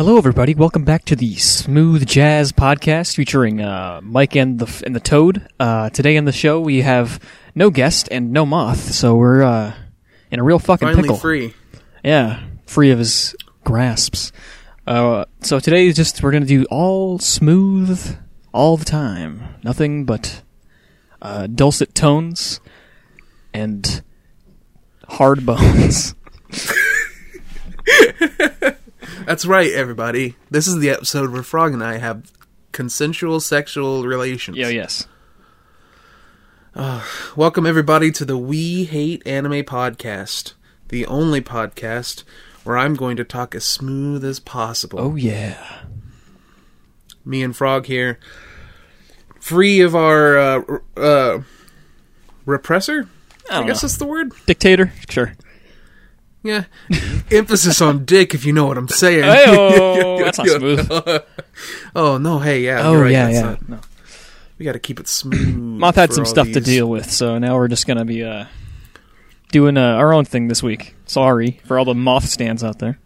Hello, everybody. Welcome back to the Smooth Jazz Podcast featuring uh, Mike and the and the Toad. Uh, today on the show we have no guest and no moth, so we're uh, in a real fucking Finally pickle. free. Yeah, free of his grasps. Uh, so today is just we're gonna do all smooth all the time, nothing but uh, dulcet tones and hard bones. That's right, everybody. This is the episode where Frog and I have consensual sexual relations. yeah, yes. Welcome, everybody, to the We Hate Anime podcast, the only podcast where I'm going to talk as smooth as possible. Oh yeah. Me and Frog here, free of our uh, uh, repressor. I don't guess know. that's the word. Dictator, sure. Yeah, emphasis on dick, if you know what I'm saying. Hey-oh, that's not smooth. oh no, hey, yeah. Oh you're right, yeah, yeah. not- No. we got to keep it smooth. Moth had some stuff to deal with, so now we're just gonna be uh, doing uh, our own thing this week. Sorry for all the moth stands out there.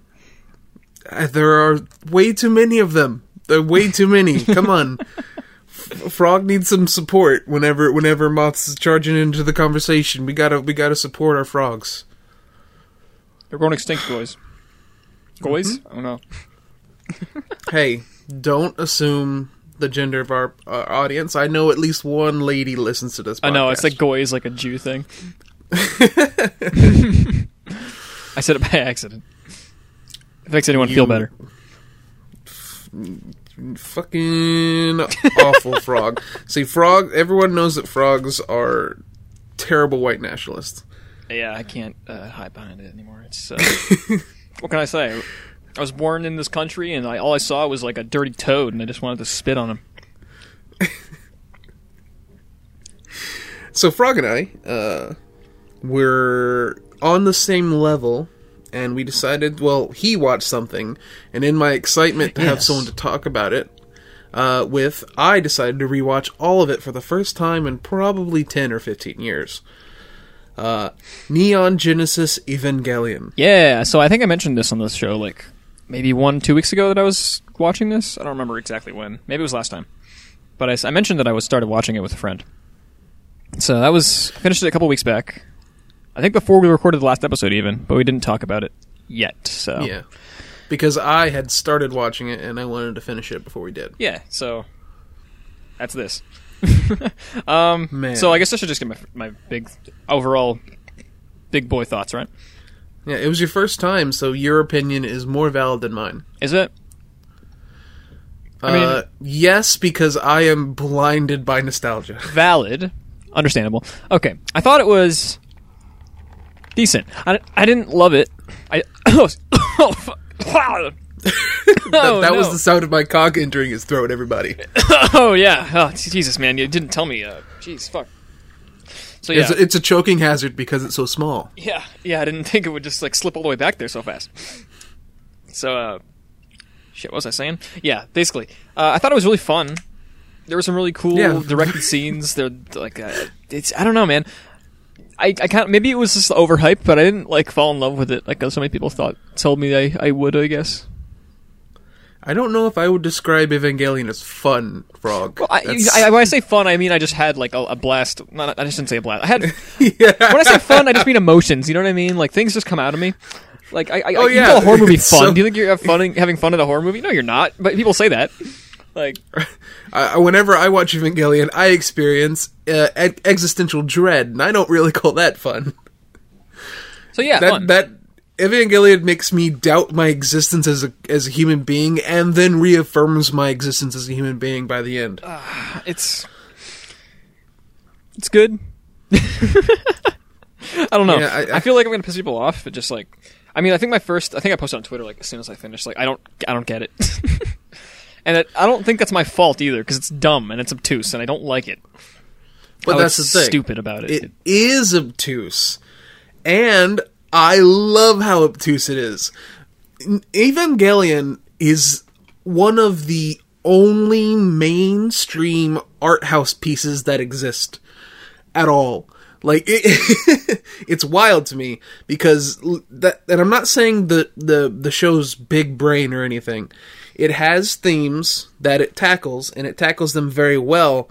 Uh, There are way too many of them. There are way too many. Come on. Frog needs some support whenever whenever Moth's is charging into the conversation. We gotta we gotta support our frogs. They're going extinct, boys. Boys? Mm-hmm. I don't know. Hey, don't assume the gender of our, our audience. I know at least one lady listens to this. Podcast. I know it's like goy is like a Jew thing. I said it by accident. It makes anyone feel You- better. fucking awful frog. See, frog. Everyone knows that frogs are terrible white nationalists. Yeah, I can't uh, hide behind it anymore. It's uh, what can I say? I was born in this country, and I, all I saw was like a dirty toad, and I just wanted to spit on him. So Frog and I, uh, were on the same level, and we decided. Well, he watched something, and in my excitement to have someone to talk about it uh, with, I decided to rewatch all of it for the first time in probably ten or fifteen years. Uh, Neon Genesis Evangelion. Yeah, so I think I mentioned this on this show like maybe one, two weeks ago that I was watching this. I don't remember exactly when. Maybe it was last time. But I mentioned that I was started watching it with a friend. So that was finished it a couple weeks back. I think before we recorded the last episode, even, but we didn't talk about it yet. So Yeah, because I had started watching it and I wanted to finish it before we did. yeah. So that's this. um, Man. so I guess I should just get my my big overall big boy thoughts, right? Yeah, it was your first time, so your opinion is more valid than mine. Is it? I mean- uh, yes, because I am blinded by nostalgia. valid, understandable. Okay, I thought it was decent. I, I didn't love it. I oh, fuck. that oh, that was the sound of my cock entering his throat. Everybody, oh yeah. Oh Jesus, man, you didn't tell me. Uh, jeez, fuck. So yeah, it's, a, it's a choking hazard because it's so small. yeah, yeah. I didn't think it would just like slip all the way back there so fast. So, uh, shit. What was I saying? Yeah, basically, uh, I thought it was really fun. There were some really cool Yeah. directed scenes. They're like, uh, it's I don't know, man. I, I can't. Maybe it was just overhyped, but I didn't like fall in love with it like so many people thought told me I, I would. I guess. I don't know if I would describe Evangelion as fun, Frog. I, I, when I say fun, I mean I just had like a, a blast. Not, I just didn't say a blast. I had yeah. when I say fun, I just mean emotions. You know what I mean? Like things just come out of me. Like I, I, Oh, you yeah. call a horror movie fun. So- Do you think you're fun having fun at a horror movie? No, you're not. But people say that. Like I, whenever I watch Evangelion, I experience uh, existential dread, and I don't really call that fun. so, yeah, That fun. that Evangelion makes me doubt my existence as a as a human being, and then reaffirms my existence as a human being by the end. Ah, it's it's good. I don't know. Yeah, I, I- I- feel like I'm gonna piss people off, but just like, I mean, I think my first, I think I posted on Twitter like as soon as I finished, like I don't, I don't get it, and it, I don't think that's my fault either because it's dumb and it's obtuse and I don't like it. But How that's the thing. Stupid about it. It is obtuse, and I love how obtuse it is. Evangelion is one of the only mainstream art house pieces that exist at all. Like it, it's wild to me because that and I'm not saying the the the show's big brain or anything. It has themes that it tackles and it tackles them very well,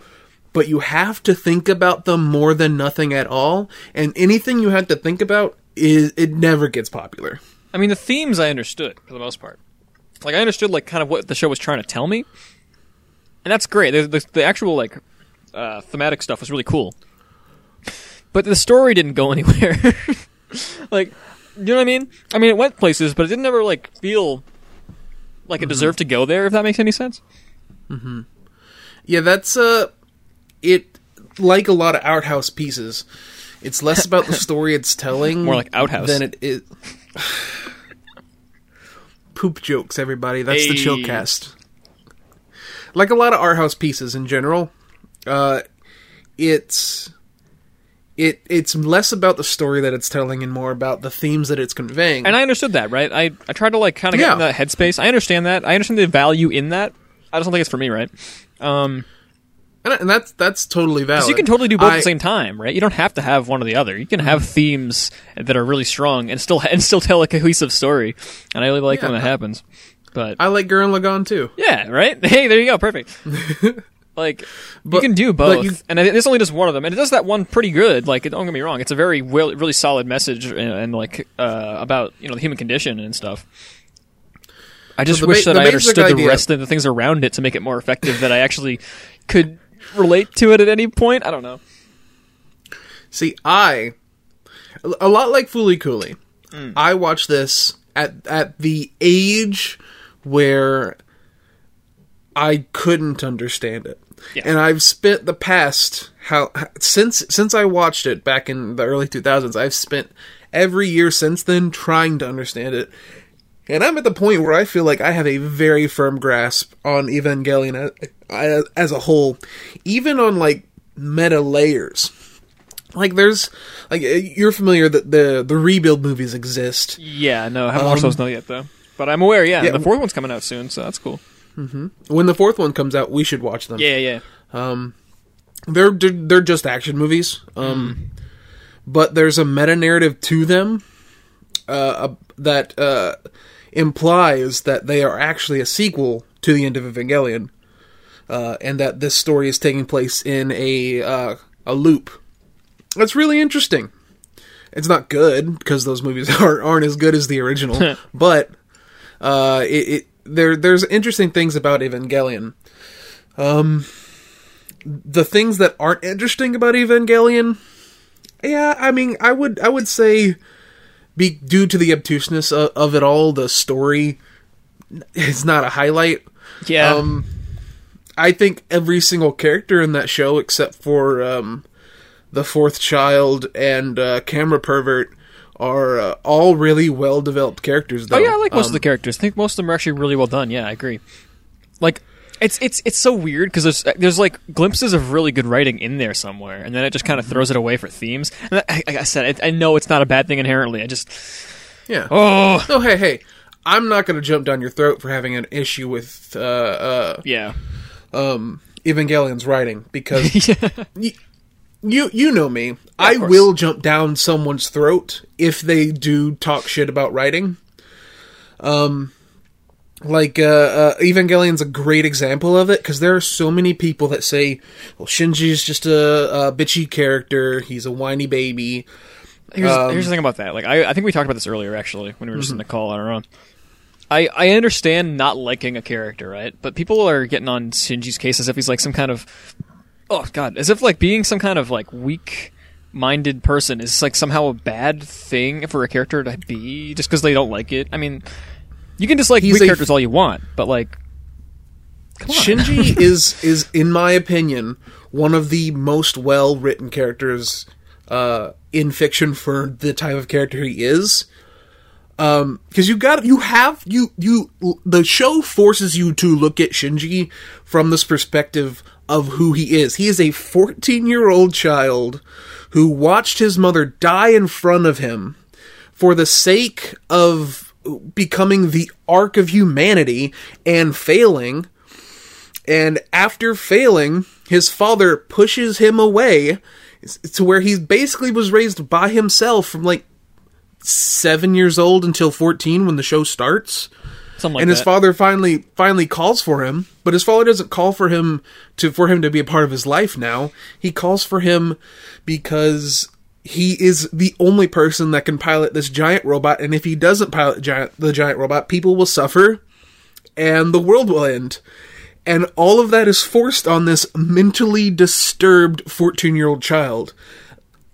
but you have to think about them more than nothing at all. And anything you have to think about is it never gets popular. I mean, the themes I understood for the most part. Like I understood like kind of what the show was trying to tell me, and that's great. The, the, the actual like uh, thematic stuff was really cool, but the story didn't go anywhere. like, you know what I mean? I mean, it went places, but it didn't ever like feel like it deserved to go there. If that makes any sense. Hmm. Yeah, that's uh it like a lot of outhouse pieces. It's less about the story it's telling More like Outhouse. than it is poop jokes everybody. That's the chill cast. Like a lot of art house pieces in general, uh it's it it's less about the story that it's telling and more about the themes that it's conveying. And I understood that, right? I, I tried to like kind of get Yeah. in that headspace. I understand that. I understand the value in that. I just don't think it's for me, right? Um, and, and that's that's totally valid. You can totally do both I- at the same time, right? You don't have to have one or the other. You can have themes that are really strong and still and still tell a cohesive story. And I really like when Yeah. that happens. But I like Gurren Lagann too. yeah, right? Hey, there you go, perfect. like you can do both, you- and I- this only does one of them, and it does that one pretty good. Like, don't get me wrong, it's a very well, really solid message and, and like uh, about you know the human condition and stuff. I just the wish ba- that I understood the rest of the things around it to make it more effective. that I actually could relate to it at any point. I don't know. See, I a lot like Fooly Cooly. Mm. I watched this at at the age where I couldn't understand it. And I've spent the past how since since I watched it back in the early 2000s, I've spent every year since then trying to understand it. And I'm at the point where I feel like I have a very firm grasp on Evangelion as, as a whole, even on like meta layers. Like there's like uh, you're familiar that the the rebuild movies exist. Yeah, no, I haven't watched those no yet though. But I'm aware. Yeah, Yeah. the fourth one's coming out soon, so that's cool. Mm-hmm. When the fourth one comes out, we should watch them. Yeah, yeah. They're they're, they're just action movies. Um, but there's a meta narrative to them uh, that uh, implies that they are actually a sequel to the end of Evangelion, uh, and that this story is taking place in a uh, a loop. That's really interesting. It's not good because those movies aren't aren't as good as the original, but uh, it, it there there's interesting things about Evangelion. Um, the things that aren't interesting about Evangelion, yeah, I mean, I would I would say, be due to the obtuseness of, of it all, the story is not a highlight. Yeah. Um, I think every single character in that show, except for um, the fourth child and uh, camera pervert, are uh, all really well developed characters. Though. Oh yeah, I like most of Um, the characters. I think most of them are actually really well done. Yeah, I agree. Like it's it's it's so weird because there's there's like glimpses of really good writing in there somewhere, and then it just kind of throws it away for themes. And I, like I said, I, I know it's not a bad thing inherently. I just Yeah. oh Oh, hey, hey. I'm not going to jump down your throat for having an issue with uh, uh, yeah um, Evangelion's writing because yeah y- you you know me. I course. will jump down someone's throat if they do talk shit about writing. Um, like uh, uh, Evangelion's a great example of it because there are so many people that say, "Well, Shinji's just a, a bitchy character. He's a whiny baby." Here's, Um, here's the thing about that. Like, I, I think we talked about this earlier, actually, when we were just in the call on our own. I, I understand not liking a character, right? But people are getting on Shinji's case as if he's like some kind of, oh god, as if like being some kind of like weak-minded person is like somehow a bad thing for a character to be just because they don't like it. I mean, you can dislike weak characters all you want, but like, come on. Shinji is is in my opinion one of the most well written characters uh, in fiction for the type of character he is. Um, because you got you have you you the show forces you to look at Shinji from this perspective of who he is. He is a 14 year old child who watched his mother die in front of him for the sake of becoming the ark of humanity and failing. And after failing, his father pushes him away to where he basically was raised by himself from like seven years old until 14 when the show starts. Something like and his that. father finally finally calls for him but his father doesn't call for him to for him to be a part of his life now. He calls for him because he is the only person that can pilot this giant robot and if he doesn't pilot giant the giant robot people will suffer and the world will end and all of that is forced on this mentally disturbed 14 year old child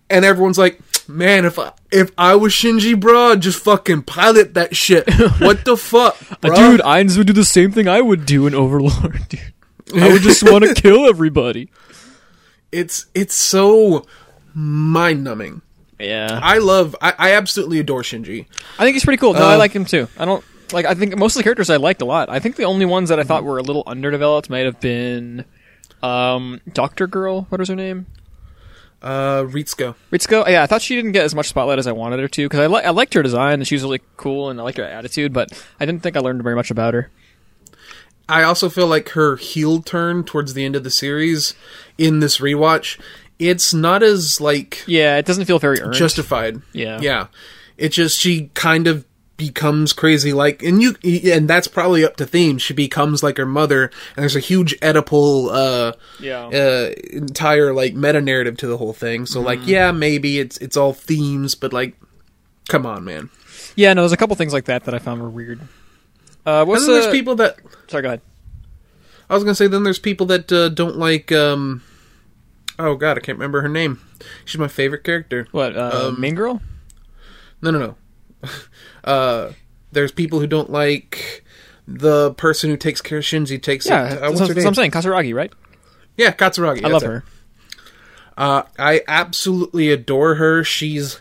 and everyone's like man if I, if I was Shinji bro just fucking pilot that shit what the fuck Uh, dude, Ainz would do the same thing I would do in Overlord, dude. I would just want to kill everybody. it's it's so mind numbing Yeah, I love I, I absolutely adore Shinji I think he's pretty cool. No, I Uh, like him too. I don't like. I think most of the characters I liked a lot. I think the only ones that I thought were a little underdeveloped might have been um, Doctor Girl. What was her name? uh Ritsuko Ritsuko. Yeah, I thought she didn't get as much spotlight as I wanted her to because I li- I liked her design and she was really cool and I liked her attitude, but I didn't think I learned very much about her. I also feel like her heel turn towards the end of the series in this rewatch it's not as like Yeah, it doesn't feel very earned. justified Yeah. yeah it just she kind of becomes crazy like and you and that's probably up to theme she becomes like her mother and there's a huge oedipal uh yeah. uh entire like meta narrative to the whole thing so like Mm-hmm. yeah maybe it's it's all themes but like come on man Yeah, no, there's a couple things like that that I found were weird. Uh, what's the? there's people that Sorry, go ahead. I was gonna say then there's people that uh, don't like um oh god I can't remember her name she's my favorite character What? Uh, Um, main girl? no no no uh there's people who don't like the person who takes care of Shinji takes Yeah, it, uh, what's that's her what name I'm saying. Katsuragi, right? yeah Katsuragi I love her. Uh, I absolutely adore her. She's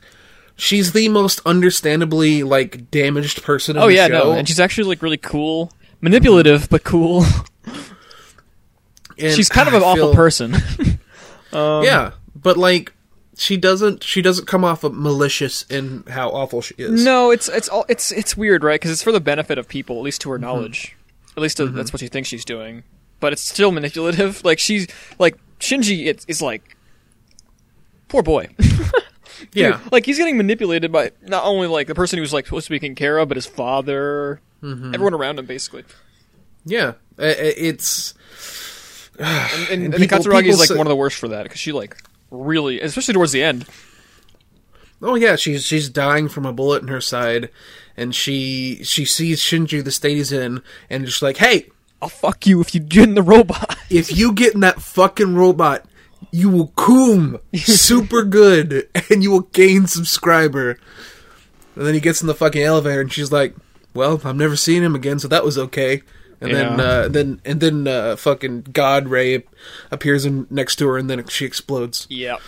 she's the most understandably like damaged person in Oh the yeah, show. no, and she's actually like really cool, manipulative but cool. And she's kind of an I awful feel- person. um, yeah, but like she doesn't she doesn't come off of malicious in how awful she is. No, it's it's all it's it's weird, right? Because it's for the benefit of people, at least to Mm-hmm. her knowledge. At least uh that's what she thinks she's doing. But it's still manipulative. Like she's like Shinji It's is like poor boy. yeah, like he's getting manipulated by not only like the person he was like supposed to be taking care of, but his father, Mm-hmm. everyone around him, basically. yeah. I- I- It's And, and, And and people- Katsuragi is like say- one of the worst for that because she like really, especially towards the end. oh yeah, she's she's dying from a bullet in her side, and she she sees Shinji the state he's in, and just like, hey, I'll fuck you if you get in the robot. if you get in that fucking robot, you will coom super good and you will gain subscriber. And then he gets in the fucking elevator and she's like, "Well, I'm never seeing him again, so that was okay." And then uh, then and then uh, fucking God Rei appears in, next to her and then she explodes. Yep.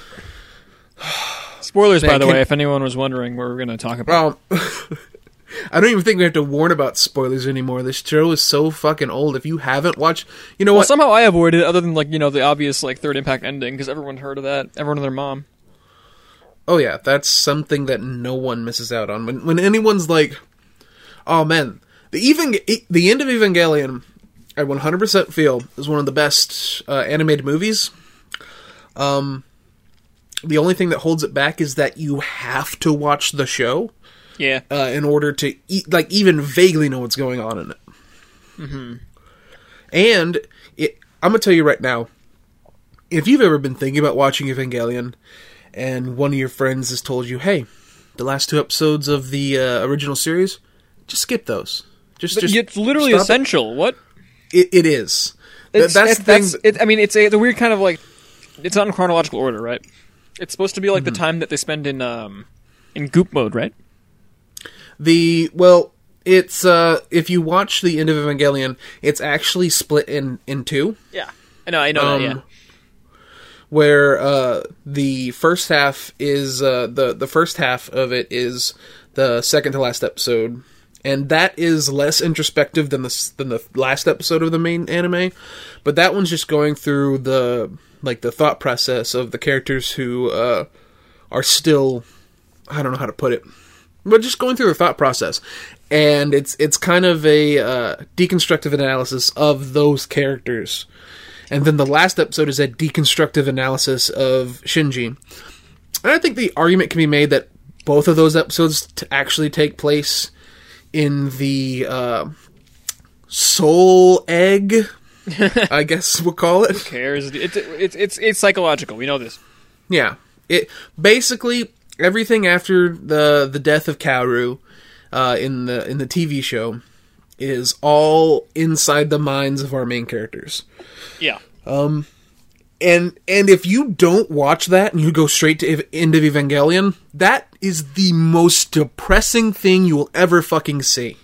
Spoilers, by the can- way, if anyone was wondering what we're going to talk about. Well, I don't even think we have to warn about spoilers anymore. This show is so fucking old. If you haven't watched, you know Well, what? somehow I avoided it, other than like you know the obvious like third impact ending, because everyone heard of that. Everyone and their mom. Oh yeah, that's something that no one misses out on. When when anyone's like, "Oh man, the even the end of Evangelion," I 100% feel is one of the best uh, animated movies. Um, the only thing that holds it back is that you have to watch the show Yeah. uh, in order to e- like even vaguely know what's going on in it. Mm-hmm. And it, I'm gonna tell you right now, if you've ever been thinking about watching Evangelion, and one of your friends has told you, "Hey, the last two episodes of the uh, original series, just skip those." Just, just it's literally stop it. essential. What? It, it is. It's, that's thing. that's it, I mean, it's a the weird kind of like it's not in chronological order, right? It's supposed to be like the Mm-hmm. time that they spend in um in goop mode, right? The well, it's uh if you watch the end of Evangelion, it's actually split in in two. Yeah. I know. I know Um, that. Yeah. where uh, the first half is uh, the the first half of it is the second to last episode, and that is less introspective than the than the last episode of the main anime, but that one's just going through the like the thought process of the characters who uh, are still I don't know how to put it, but just going through the thought process, and it's it's kind of a uh, deconstructive analysis of those characters and then the last episode is a deconstructive analysis of Shinji. And I think the argument can be made that both of those episodes t- actually take place in the uh, soul egg. I guess we'll call it. Who cares? It's it's it's it's psychological. We know this. Yeah. It basically everything after the the death of Kaoru uh, in the in the TV show is all inside the minds of our main characters. Yeah. And and if you don't watch that and you go straight to Ev- End of Evangelion, that is the most depressing thing you will ever fucking see.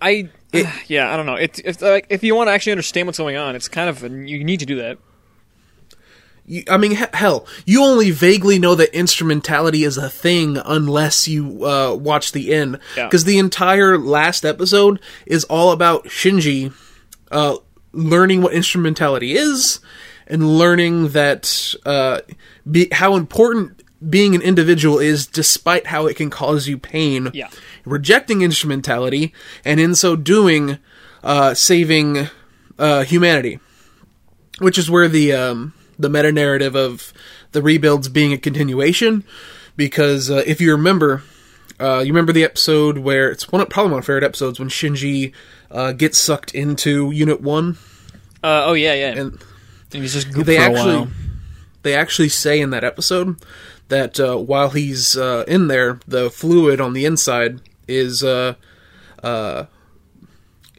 I yeah, I don't know. It's it's like if you want to actually understand what's going on, it's kind of you need to do that. You, I mean, he- hell, you only vaguely know that instrumentality is a thing unless you uh, watch the end. Yeah. Because the entire last episode is all about Shinji uh, learning what instrumentality is and learning that uh, be, how important being an individual is, despite how it can cause you pain. Yeah. Rejecting instrumentality, and in so doing, uh, saving uh, humanity which is where the um, the meta narrative of the rebuilds being a continuation. Because uh, if you remember, uh, you remember the episode where it's one of, probably one of my favorite episodes when Shinji uh, gets sucked into Unit One, Uh, oh yeah, yeah. And, he's just they actually they actually say in that episode that uh, while he's uh, in there, the fluid on the inside is uh, uh,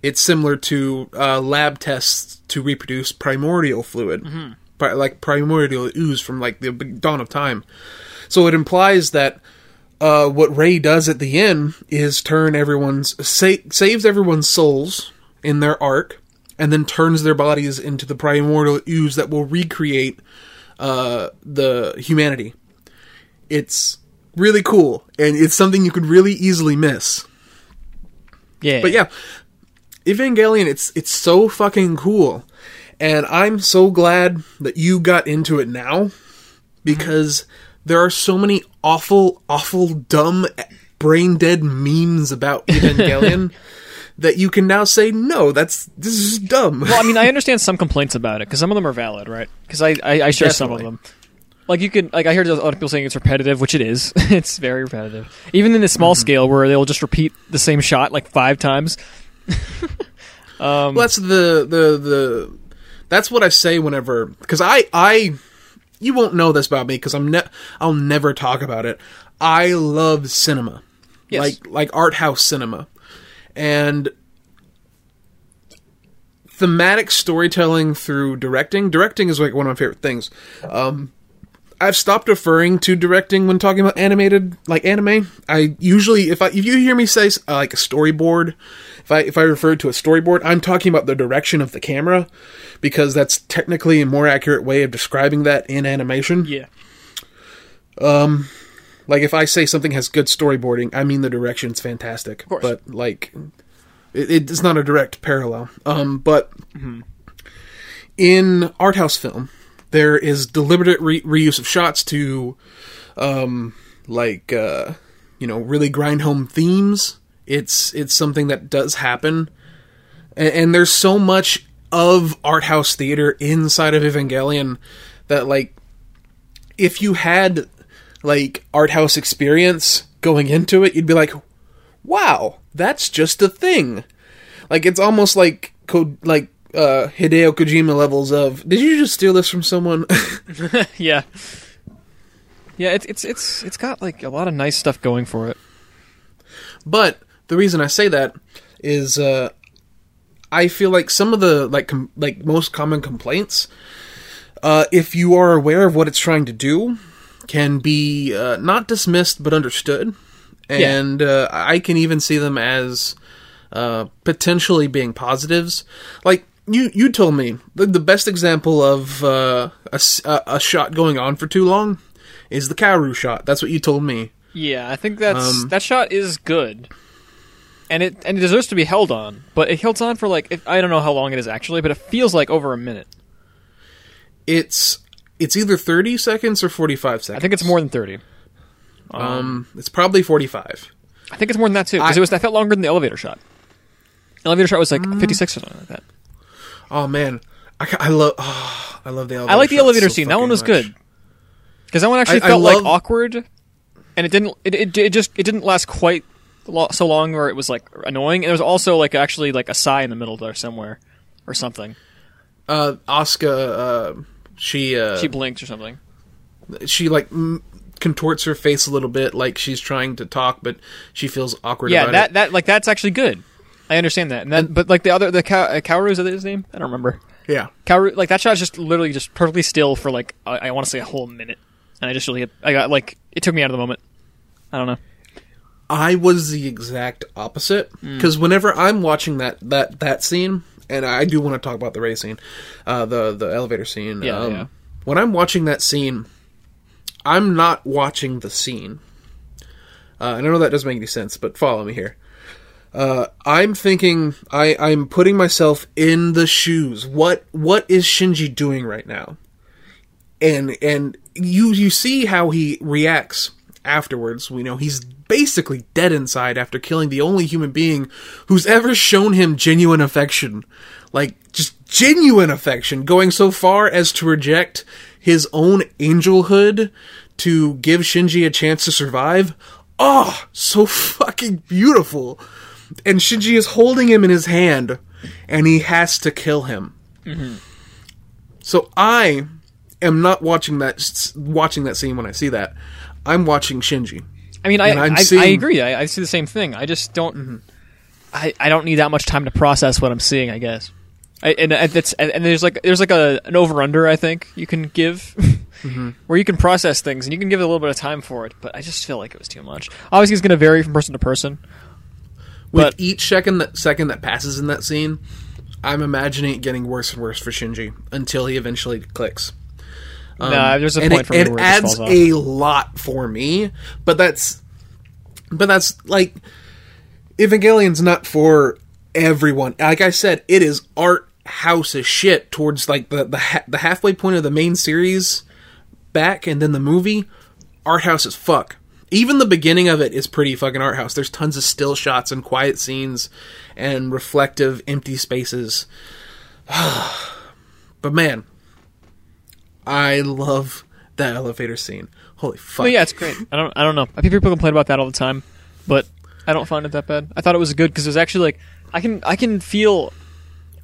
it's similar to uh, lab tests to reproduce primordial fluid, Pri- like primordial ooze from like the dawn of time. So it implies that uh, what Rei does at the end is turn everyone's sa- saves everyone's souls in their arc, and then turns their bodies into the primordial ooze that will recreate uh, the humanity. It's really cool, and it's something you could really easily miss. Yeah, But yeah, Evangelion, it's it's so fucking cool, and I'm so glad that you got into it now because there are so many awful, awful, dumb, brain dead memes about Evangelion that you can now say no. That's this is dumb. Well, I mean, I understand some complaints about it because some of them are valid, right? Because I, I I share some of them. Like you could like I heard a lot of people saying it's repetitive, which it is. it's very repetitive, even in the small Mm-hmm. scale where they'll just repeat the same shot like five times. Well, that's the the the that's what I say whenever because I I you won't know this about me because I'm ne- I'll never talk about it. I love cinema, Yes. like like art house cinema, and thematic storytelling through directing. Directing is like one of my favorite things. Um, I've stopped referring to directing when talking about animated, like anime. I usually, if I if you hear me say uh, like a storyboard, if I if I refer to a storyboard, I'm talking about the direction of the camera because that's technically a more accurate way of describing that in animation. Yeah, Like if I say something has good storyboarding, I mean the direction's fantastic. course. But like, it, it's not a direct parallel. Um, but in art house film, there is deliberate re- reuse of shots to, um, like uh, you know, really grind home themes. It's it's something that does happen, and, and there's so much of art house theater inside of Evangelion that like if you had like art house experience going into it, you'd be like, "Wow, that's just a thing." Like it's almost like like uh, Hideo Kojima levels of. Did you just steal this from someone? yeah, yeah. It's it's it's it's got like a lot of nice stuff going for it. but the reason I say that is uh, I feel like some of the like com- like most common complaints, uh, if you are aware of what it's trying to do, can be uh, not dismissed but understood, and uh, I can even see them as uh, potentially being positives. Like you, you told me the, the best example of uh, a, a- shot going on for too long is the Kaoru shot. That's what you told me. Yeah, I think that's Um, that shot is good, and it and it deserves to be held on. But it holds on for like if, I don't know how long it is actually, but it feels like over a minute. It's it's either thirty seconds or forty five seconds. I think it's more than thirty. Um, it's probably forty five. I think it's more than that too because it was that felt longer than the elevator shot. Elevator shot was like fifty six or something like that. Oh man, I, I love. Oh, I love the elevator. I like the elevator so scene. That one was much. good because that one actually I- I felt like awkward, and it didn't. It, it it just it didn't last quite lo- so long, where it was like annoying. And there was also like actually like a sigh in the middle there somewhere, or something. Uh, Asuka, uh, she uh, She blinked or something. she like m- contorts her face a little bit, like she's trying to talk, but she feels awkward. Yeah, about that it. that like that's actually good. I understand that, and then but like the other the Ka- uh, Kaoru is that his name? I don't remember. yeah. Kaoru like that shot's just literally just perfectly still for like I, I want to say a whole minute, and I just really I got like it took me out of the moment. I don't know. I was the exact opposite because whenever I'm watching that that that scene, and I do want to talk about the race scene, uh, the the elevator scene. Yeah, um, yeah. When I'm watching that scene, I'm not watching the scene. Uh, and I know that doesn't make any sense, but follow me here. Uh, I'm thinking I I'm putting myself in the shoes. What what is Shinji doing right now? and and you you see how he reacts afterwards. We know he's basically dead inside after killing the only human being who's ever shown him genuine affection, like just genuine affection, going so far as to reject his own angelhood to give Shinji a chance to survive. Oh, so fucking beautiful. And Shinji is holding him in his hand, and he has to kill him. Mm-hmm. So I am not watching that watching that scene when I see that. I'm watching Shinji. I mean, I I, I seeing- Mm-hmm. agree. I, I see the same thing. I just don't. I, I don't need that much time to process what I'm seeing. I guess. I, and and it's and, and there's like there's like a an over under I think you can give Mm-hmm. where you can process things and you can give it a little bit of time for it. But I just feel like it was too much. Obviously, it's going to vary from person to person. With But- each second that second that passes in that scene, I'm imagining it getting worse and worse for Shinji until he eventually clicks. Nah, there's a Um, point it, for me it adds just falls off. a lot for me, but that's but that's like Evangelion's not for everyone. Like I said, it is art house as shit towards like the the, ha- the halfway point of the main series back and then the movie art house as fuck. Even the beginning of it is pretty fucking art house. There's tons of still shots and quiet scenes and reflective empty spaces. but man, I love that elevator scene. Holy fuck. But yeah, it's great. I don't I don't know. I think people complain about that all the time, but I don't find it that bad. I thought it was good because it was actually like I can I can feel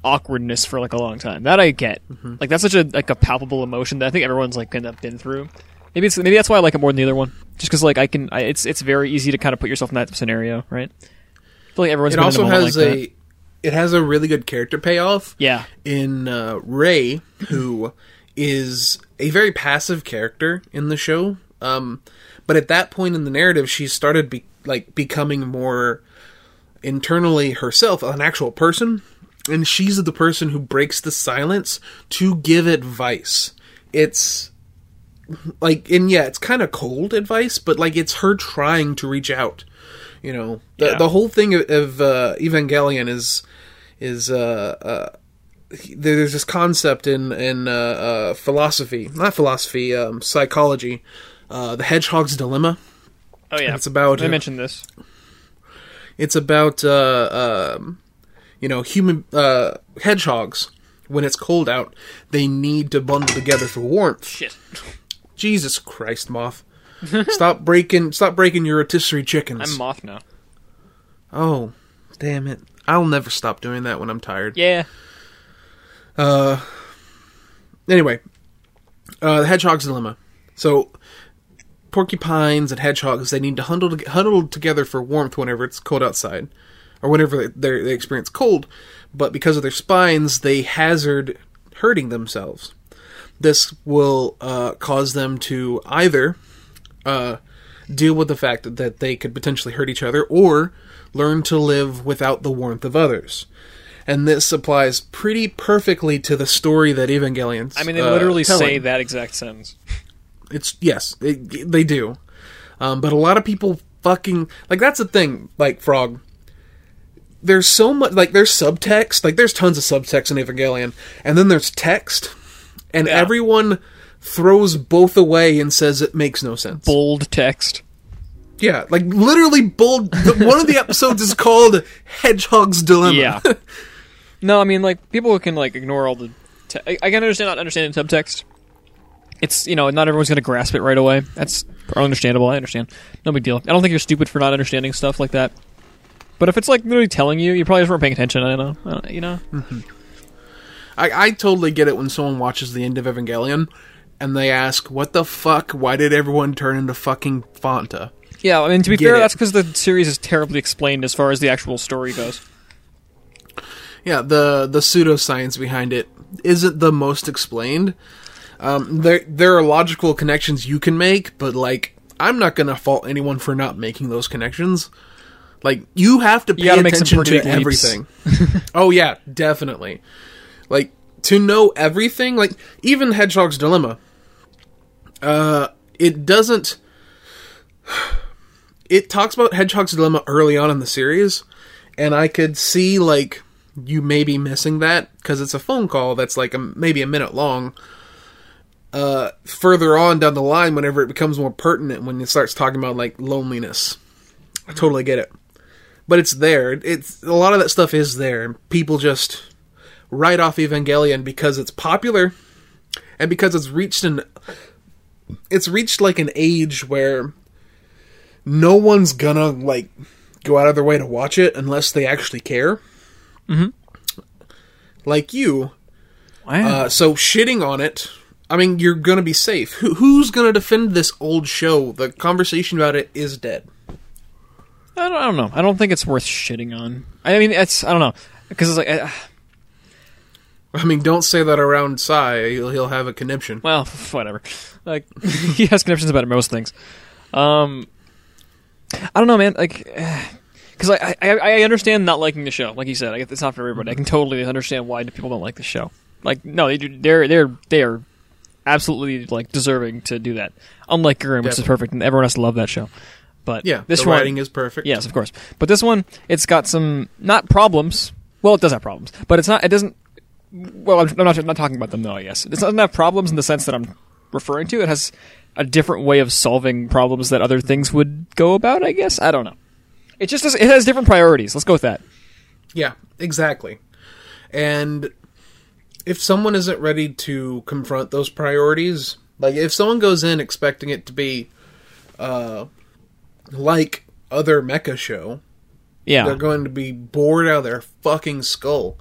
awkwardness for like a long time. That I get. Mm-hmm. Like that's such a like a palpable emotion that I think everyone's like kind of been through. Maybe it's maybe that's why I like it more than the other one. Just because like I can, I, it's it's very easy to kind of put yourself in that scenario, right? I feel like everyone's it been also in a moment has like a that. it has a really good character payoff. yeah. in uh, Rei, who is a very passive character in the show. Um, but at that point in the narrative, she started be- like becoming more internally herself, an actual person, and she's the person who breaks the silence to give advice. It's like, and yeah, it's kind of cold advice, but like it's her trying to reach out. You know, the Yeah. the whole thing of, of uh, Evangelion is is uh, uh there's this concept in in uh, uh, philosophy, not philosophy, um, psychology, uh, the hedgehog's dilemma. Oh yeah. It's about I mentioned this. it's about uh, um, you know human uh, hedgehogs. When it's cold out, they need to bundle together for warmth. Shit. Jesus Christ, moth! stop breaking! Stop breaking your rotisserie chickens. I'm moth now. oh, damn it! I'll never stop doing that when I'm tired. Yeah. Anyway, uh, the hedgehog's dilemma. So, porcupines and hedgehogs they need to huddle huddle together for warmth whenever it's cold outside, or whenever they they experience cold. But because of their spines, they hazard hurting themselves. This will uh, cause them to either uh, deal with the fact that they could potentially hurt each other, or learn to live without the warmth of others. And this applies pretty perfectly to the story that Evangelion's. I mean, they uh, literally telling. say that exact sentence. It's yes, it, they do. Um, but a lot of people fucking like that's the thing. Like Frog, there's so much like there's subtext. Like there's tons of subtext in Evangelion, and then there's text, and Yeah. everyone throws both away and says it makes no sense. Bold text. yeah, like literally bold. the, one of the episodes is called Hedgehog's Dilemma. Yeah. no, I mean like people can like ignore all the subtext. I, I can understand not understanding subtext. It's you know not everyone's going to grasp it right away. That's understandable. I understand. No big deal. I don't think you're stupid for not understanding stuff like that. But if it's like literally telling you, you probably just weren't paying attention. I don't know. You know. Mm-hmm. I, I totally get it when someone watches the end of Evangelion and they ask, "What the fuck? Why did everyone turn into fucking Fanta?" Yeah, I mean to be Get fair, it. that's because the series is terribly explained as far as the actual story goes. Yeah, the the pseudoscience behind it isn't the most explained. Um, there there are logical connections you can make, but like I'm not gonna fault anyone for not making those connections. Like you have to pay attention to leaps. everything. oh yeah, definitely. Like to know everything, like even Hedgehog's Dilemma. Uh, it doesn't. It talks about Hedgehog's Dilemma early on in the series, and I could see like you may be missing that because it's a phone call that's like a, maybe a minute long. Uh, further on down the line, whenever it becomes more pertinent, when it starts talking about like loneliness, I totally get it. But it's there. It's a lot of that stuff is there, people just write off Evangelion because it's popular, and because it's reached an it's reached like an age where no one's gonna like go out of their way to watch it unless they actually care. Mm-hmm. Like you, Wow. uh, so shitting on it. I mean, you're gonna be safe. Who, who's gonna defend this old show? The conversation about it is dead. I, don't, I don't know. I don't think it's worth shitting on. I mean, it's I don't know because it's like uh, I mean, don't say that around Sai. He'll, he'll have a conniption. well, whatever. Like he has connections about most things. Um, I don't know, man. Like, because I, I I understand not liking the show. Like you said, I get it's not for everybody. I can mm-hmm. totally understand why people don't like the show. Like, no, they do, they're they're they are absolutely like deserving to do that. Unlike Gurren, which is perfect, and everyone has to love that show. But Yeah, this the one, writing is perfect. Yes, of course. But this one, it's got some not problems. Well, it does have problems, but it's not. It doesn't. Well, I'm, I'm not, I'm not talking about them though. I guess it doesn't have problems in the sense that I'm referring to. It has a different way of solving problems that other things would go about. I guess I don't know. It just it has different priorities. Let's go with that. Yeah, exactly. And if someone isn't ready to confront those priorities, like if someone goes in expecting it to be uh like other mecha show, Yeah, they're going to be bored out of their fucking skull.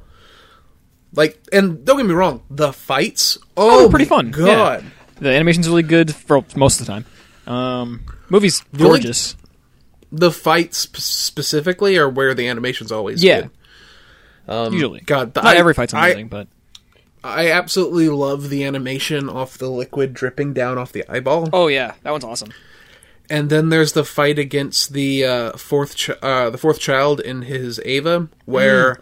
Like, and don't get me wrong, the fights, oh, they're pretty fun. God, Yeah. the animation's really good for most of the time. Um, movie's gorgeous. The fights sp- specifically are where the animation's always Yeah. good. Um, Usually, God, the- not I- every fight's I- amazing, but I absolutely love the animation off the liquid dripping down off the eyeball. oh yeah, that one's awesome. And then there's the fight against the uh, fourth ch- uh, the fourth child in his Eva, where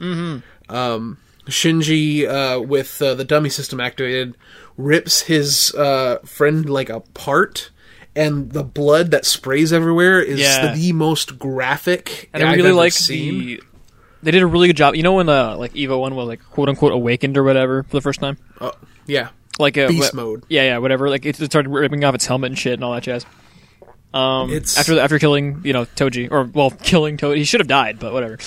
um, Shinji, uh, with uh, the dummy system activated, rips his uh, friend like apart, and the blood that sprays everywhere is Yeah. the most graphic And I really like the. They did a really good job. You know when uh, like Eva one was like quote unquote awakened or whatever for the first time, Oh, yeah, like uh, beast mode. Yeah, yeah, whatever. Like it started ripping off its helmet and shit and all that jazz. Um, It's- after after killing you know Toji or well killing Toji, he should have died, but whatever.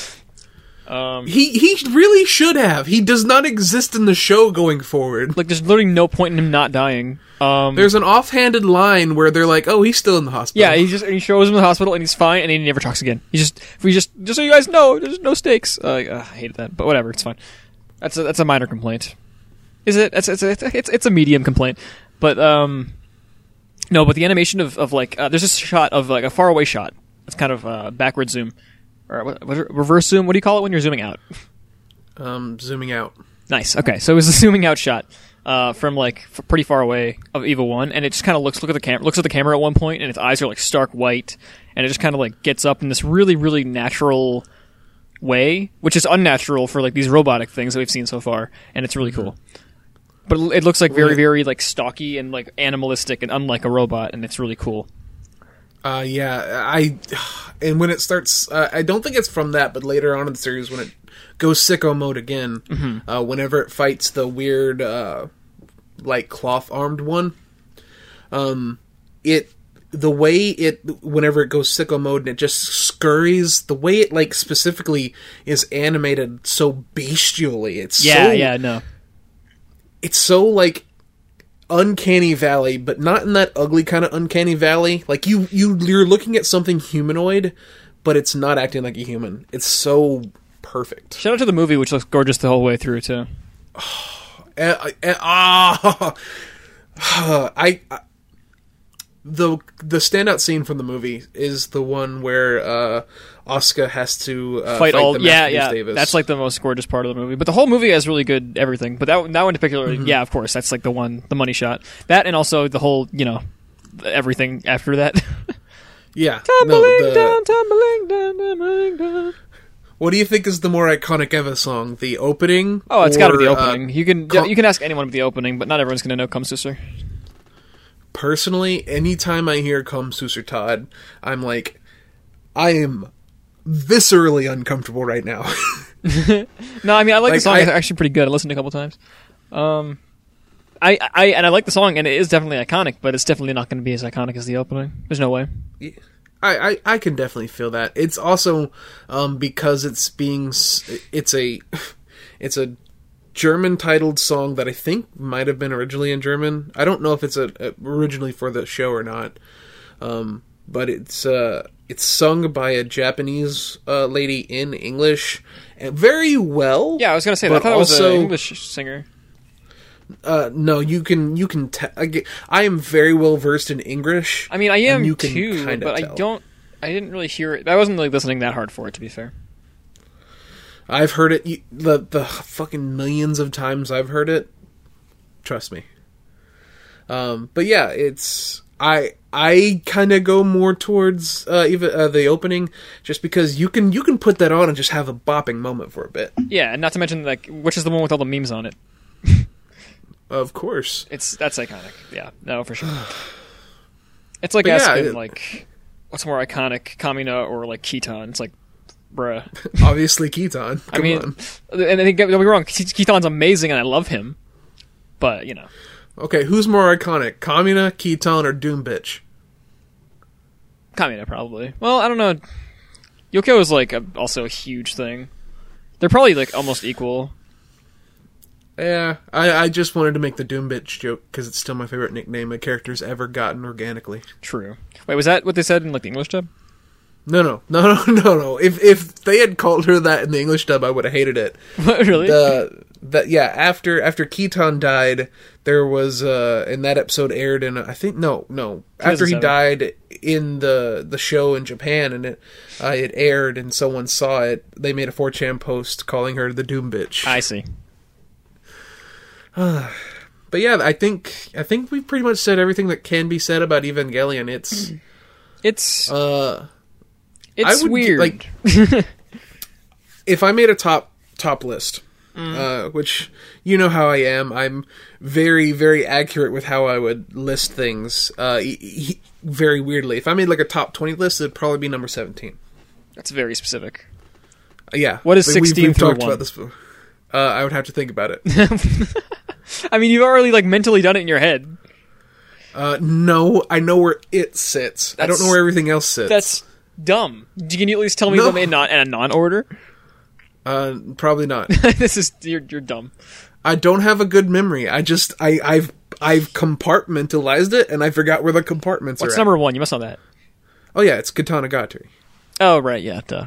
Um, He he really should have. He does not exist in the show going forward. like there's literally no point in him not dying. Um, There's an offhanded line where they're like, "Oh, he's still in the hospital." yeah, he just he shows him the hospital and he's fine and he never talks again. He just we just just so you guys know, there's no stakes. Uh, uh, I hated that, but whatever, it's fine. That's a that's a minor complaint. Is it? It's it's it's it's, it's a medium complaint, but um, no, but the animation of of like uh, there's this shot of like a far away shot. It's kind of uh, backward zoom or what, what, reverse zoom. What do you call it when you're zooming out? um, zooming out. Nice. Okay, so it was a zooming out shot uh, from like f- pretty far away of Eva One, and it just kind of looks look at the camera looks at the camera at one point, and its eyes are like stark white, and it just kind of like gets up in this really really natural way, which is unnatural for like these robotic things that we've seen so far, and it's really cool. But it it looks like very very like stocky and like animalistic and unlike a robot, and it's really cool. Uh, yeah, I and when it starts, uh, I don't think it's from that, but later on in the series when it goes sicko mode again, Mm-hmm. uh, whenever it fights the weird, uh, like cloth armed one, um, it the way it whenever it goes sicko mode and it just scurries, the way it like specifically is animated so bestially, it's Yeah, so yeah, no. it's so like uncanny valley, but not in that ugly kind of uncanny valley. Like you you you're looking at something humanoid, but it's not acting like a human. It's so perfect. Shout out to the movie, which looks gorgeous the whole way through too. Uh, uh, ah, I, I the the standout scene from the movie is the one where uh, Oscar has to uh, Fight all, the yeah, yeah. Davis. That's like the most gorgeous part of the movie. But the whole movie has really good everything. But that that one in particular, Mm-hmm. yeah, of course, that's like the one, the money shot. That and also the whole, you know, everything after that. yeah. tumbling No, the, down, tumbling down, tumbling down. what do you think is the more iconic ever song? The opening? Oh, it's got to be the uh, opening. you can com- you can ask anyone about the opening, but not everyone's going to know "Come Sister." personally, anytime I hear "Komm, süsser Tod," I'm like, I am viscerally uncomfortable right now. No, I mean I like, the song. I- it's actually pretty good. I listened to it a couple times. Um, I I and I like the song, and it is definitely iconic, but it's definitely not going to be as iconic as the opening. There's no way. I, I, I can definitely feel that. It's also um, because it's being it's a it's a German titled song that I think might have been originally in German. I don't know if it's a, a- originally for the show or not. Um, but it's uh it's sung by a Japanese uh, lady in English and very well. Yeah, I was going to say that. I thought it was also- an English singer. Uh, no, you can you can. Te- I, get- I am very well versed in English. I mean, I am you too, but I don't. I didn't really hear it. I wasn't really listening that hard for it, to be fair. I've heard it you- the the fucking millions of times I've heard it. Trust me. Um, but yeah, it's I I kind of go more towards uh, even uh, the opening, just because you can you can put that on and just have a bopping moment for a bit. Yeah, and not to mention like, which is the one with all the memes on it. Of course, It's that's iconic. Yeah, no, for sure. It's like But yeah, asking it- like, what's more iconic, Kamina or like Kittan? It's like, bruh. obviously Kittan. I mean, on. and I think don't be wrong, Ke- Kittan's amazing, and I love him. But you know, okay, who's more iconic, Kamina, Kittan, or Doom Bitch? Kamina probably. Well, I don't know. Yoko is like a, also a huge thing. They're probably like almost equal. Yeah, I, I just wanted to make the Doom Bitch joke because it's still my favorite nickname a character's ever gotten organically. True. Wait, was that what they said in like the English dub? No, no, no, no, no, no. If if they had called her that in the English dub, I would have hated it. What, really? The that yeah after after Kittan died, there was uh and that episode aired in I think no no after he died in the the show in Japan and it uh, it aired and someone saw it. They made a 4chan post calling her the Doom Bitch. I see. but yeah, I think I think we pretty much said everything that can be said about Evangelion. It's It's uh it's would weird. like- if I made a top top list, uh, which you know how I am, I'm very very accurate with how I would list things. Uh, e- e- very weirdly, if I made like a top twenty list, it'd probably be number seventeen. That's very specific. Uh, yeah, What is We- we've- 16 We've, through talked one? about this. before. Uh, I would have to think about it. I mean, you've already like mentally done it in your head. Uh, no, I know where it sits. I don't know where everything else sits. That's dumb. Can you at least tell me No. them in non in a non order? uh, probably not. this is you're you're dumb. I don't have a good memory. I just I I've I've compartmentalized it and I forgot where the compartments What's are. at. number one? You must know that. Oh yeah, it's Katanagatari. Oh right, yeah. Duh.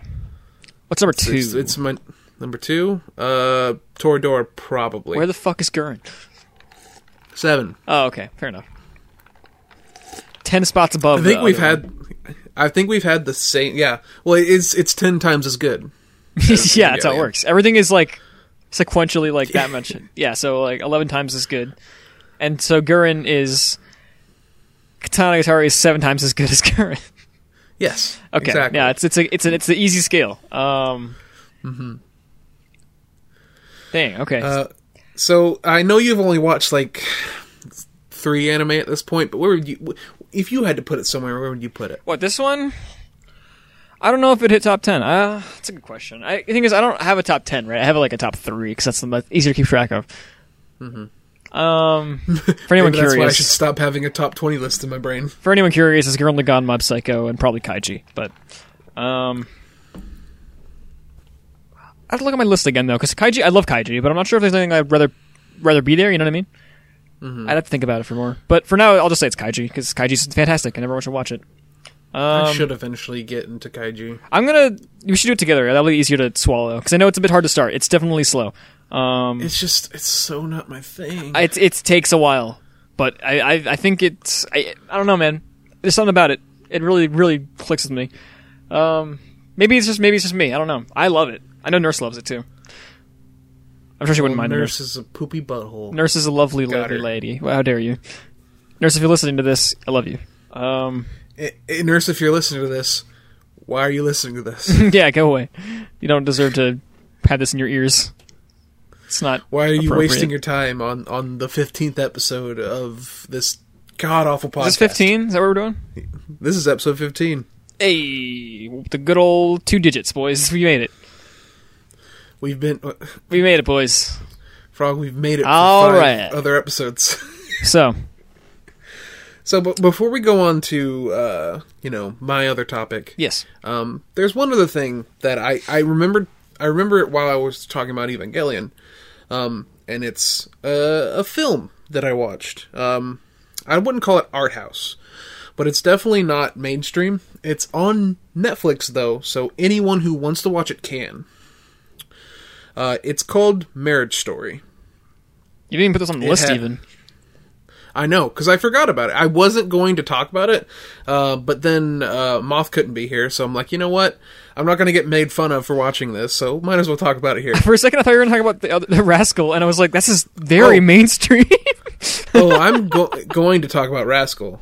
What's number two? It's, it's my number two. Uh, Toradora probably Where the fuck is Gurren? seven. Oh, okay, fair enough. Ten spots above. I think we've had. I think we've had the same. Yeah. Well, it's it's ten times as good. yeah, that's how it works. Everything is like sequentially like that much. Yeah, so like eleven times as good, and so Gurren is Katanagatari is seven times as good as Gurren. Yes. Okay, Exactly. yeah, it's it's a it's a it's the easy scale. Um. Dang. Okay. Uh, so I know you've only watched like three anime at this point, but where would you? If you had to put it somewhere, where would you put it? What this one? I don't know if it hit top ten. Uh, that's a good question. I, the thing is, I don't have a top ten, right? I have like a top three because that's the most easier to keep track of. Um, for anyone that's why I should stop having a top twenty list in my brain. for anyone curious, is Gurren Lagann, Mob Psycho, and probably Kaiji. But um, I have to look at my list again though, because Kaiji, I love Kaiji, but I'm not sure if there's anything I'd rather rather be there. You know what I mean? I'd have to think about it for more. But for now, I'll just say it's Kaiji because Kaiji's fantastic and everyone should watch it. I Um, should eventually get into Kaiji. I'm gonna. We should do it together. That'll be easier to swallow because I know it's a bit hard to start. It's definitely slow. Um, It's just it's so not my thing. it it takes a while, but I I, I think it's I, I don't know, man. There's something about it. It really really clicks with me. Um, maybe it's just maybe it's just me. I don't know. I love it. I know Nurse loves it too. I'm sure she wouldn't mind. Nurse Nurse. is a poopy butthole. Nurse is a lovely Got lovely her. lady. Well, how dare you, Nurse? If you're listening to this, I love you. Um, Eh, eh, Nurse, if you're listening to this, why are you listening to this? yeah, go away. You don't deserve to have this in your ears. It's not. Why are you wasting your time on on the fifteenth episode of this god awful podcast? Is this 15? Is that what we're doing? This is episode fifteen. Hey, the good old two digits, boys. We made it. We've been uh, We made it, boys. frog. We've made it. For All right. Other episodes. So, so, but before we go on to uh, you know my other topic, yes. Um, there's one other thing that I I remembered. I remember it while I was talking about Evangelion, um, and it's a, a film that I watched. Um, I wouldn't call it art house, but it's definitely not mainstream. It's on Netflix though, so anyone who wants to watch it can. Uh, it's called Marriage Story. You didn't even put this on the It list, had- even. I know, because I forgot about it. I wasn't going to talk about it, uh, but then uh, Moth couldn't be here, so I'm like, you know what? I'm not going to get made fun of for watching this, so might as well talk about it here. For a second, I thought you were going to talk about the, other, the Rascal, and I was like, this is very Oh. mainstream. oh, I'm go- going to talk about Rascal.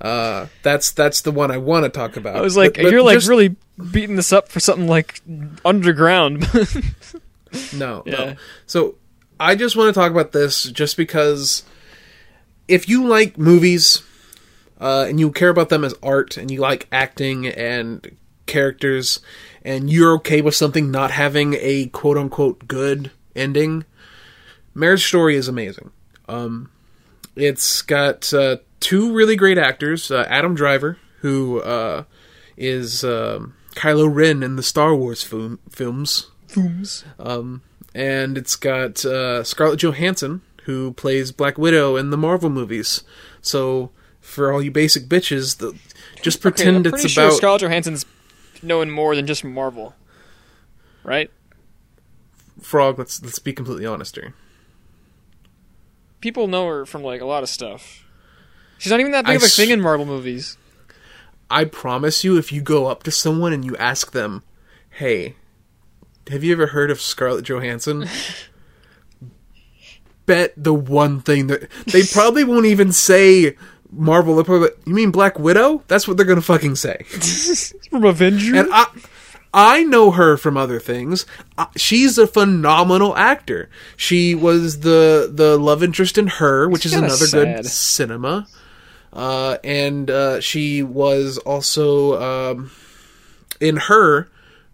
Uh, that's that's the one I want to talk about. I was like, But- but you're like just- really beating this up for something like underground. no, Yeah. no. So I just want to talk about this just because if you like movies uh, and you care about them as art and you like acting and characters and you're okay with something not having a quote unquote good ending, Marriage Story is amazing. Um, it's got uh, two really great actors uh, Adam Driver, who uh, is um Kylo Ren in the Star Wars film- films. Fooms. Um, and it's got uh, Scarlett Johansson, who plays Black Widow in the Marvel movies. So, for all you basic bitches, the, just Okay, pretend I'm it's sure about. Scarlett Johansson's knowing more than just Marvel, right? Frog, let's let's be completely honest here. People know her from like a lot of stuff. She's not even that big I of a thing in Marvel movies. I promise you, if you go up to someone and you ask them, "Hey, have you ever heard of Scarlett Johansson?" Bet the one thing that they probably won't even say Marvel. They'll probably, you mean Black Widow? That's what they're gonna fucking say. From Avenger. And I, I know her from other things. She's a phenomenal actor. She was the the love interest in her, which is another sad. good cinema. Uh, and uh, she was also um, in her.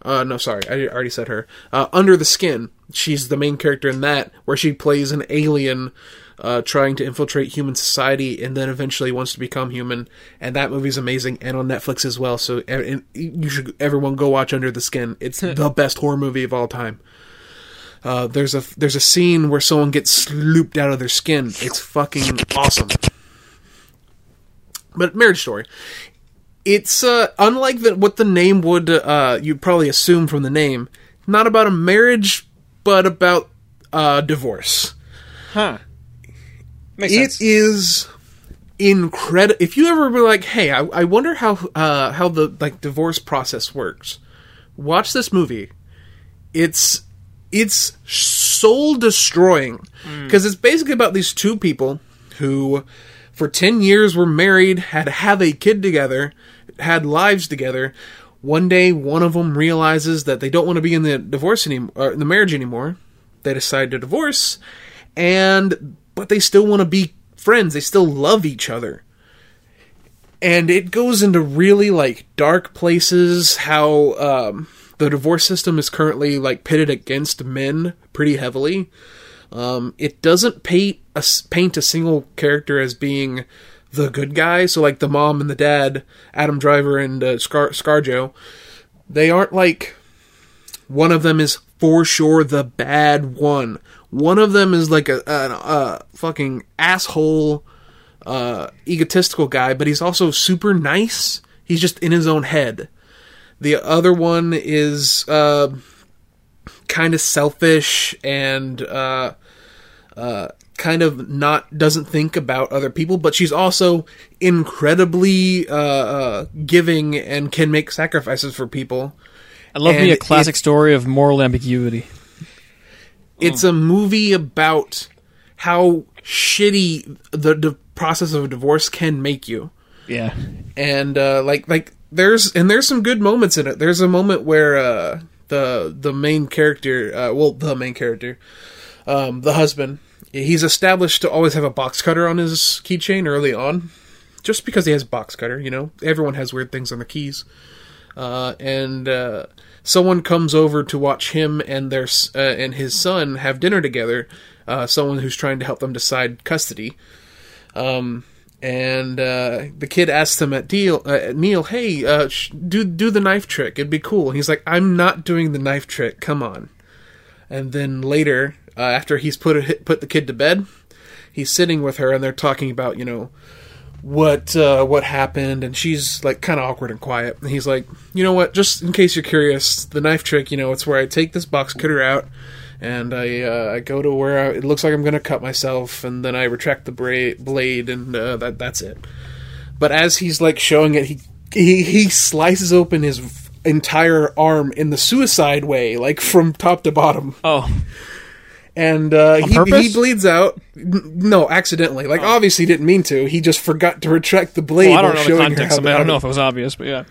Uh, no, sorry, I already said her. Uh, Under the Skin. She's the main character in that, where she plays an alien uh, trying to infiltrate human society and then eventually wants to become human. And that movie's amazing and on Netflix as well. So and you should everyone go watch Under the Skin. It's the best horror movie of all time. Uh, there's a there's a scene where someone gets slooped out of their skin. It's fucking awesome. But Marriage Story, it's uh, unlike the, what the name would uh, you'd probably assume from the name. Not about a marriage, but about uh, divorce. huh. Makes It sense. is incredible. If you ever were like, "Hey, I, I wonder how uh, how the like divorce process works," watch this movie. It's it's soul destroying because it's basically about these two people who, for ten years, were married, had have a kid together, had lives together. One day, one of them realizes that they don't want to be in the divorce anymore, the marriage anymore. They decide to divorce, and but they still want to be friends. They still love each other. And it goes into really like dark places how um, the divorce system is currently like pitted against men pretty heavily. Um, it doesn't paint a, paint a single character as being the good guy. So like the mom and the dad, Adam Driver and uh, Scar- Scarjo, they aren't like one of them is for sure the bad one. One of them is like a, a, a fucking asshole, uh, egotistical guy, but he's also super nice. He's just in his own head. The other one is uh, kind of selfish and uh, uh, kind of not doesn't think about other people, but she's also incredibly uh, uh, giving and can make sacrifices for people. I love me a classic it- story of moral ambiguity. It's a movie about how shitty the, the process of a divorce can make you. Yeah. and uh, like like there's and there's some good moments in it. There's a moment where uh, the the main character, uh, well, the main character, um, the husband, he's established to always have a box cutter on his keychain early on, just because he has box cutter. You know, everyone has weird things on the keys, uh, and uh, someone comes over to watch him and their uh, and his son have dinner together. Uh, someone who's trying to help them decide custody Um, and uh, the kid asks him at Deal, Neil, "Hey, uh, sh- do do the knife trick. It'd be cool." And he's like, "I'm not doing the knife trick. Come on." And then later, uh, after he's put a, put the kid to bed, he's sitting with her, and they're talking about you know what uh, what happened, and she's like kind of awkward and quiet. And he's like, "You know what? Just in case you're curious, the knife trick, you know, it's where I take this box cutter out." And I uh, I go to where I, it looks like I'm going to cut myself, and then I retract the bra- blade, and uh, that that's it. But as he's like showing it, he he he slices open his entire arm in the suicide way, like from top to bottom, Oh, and uh, he he bleeds out. No, accidentally. Like obviously he didn't mean to. He just forgot to retract the blade. well, I don't know the context of it. I don't know if it was obvious, but yeah.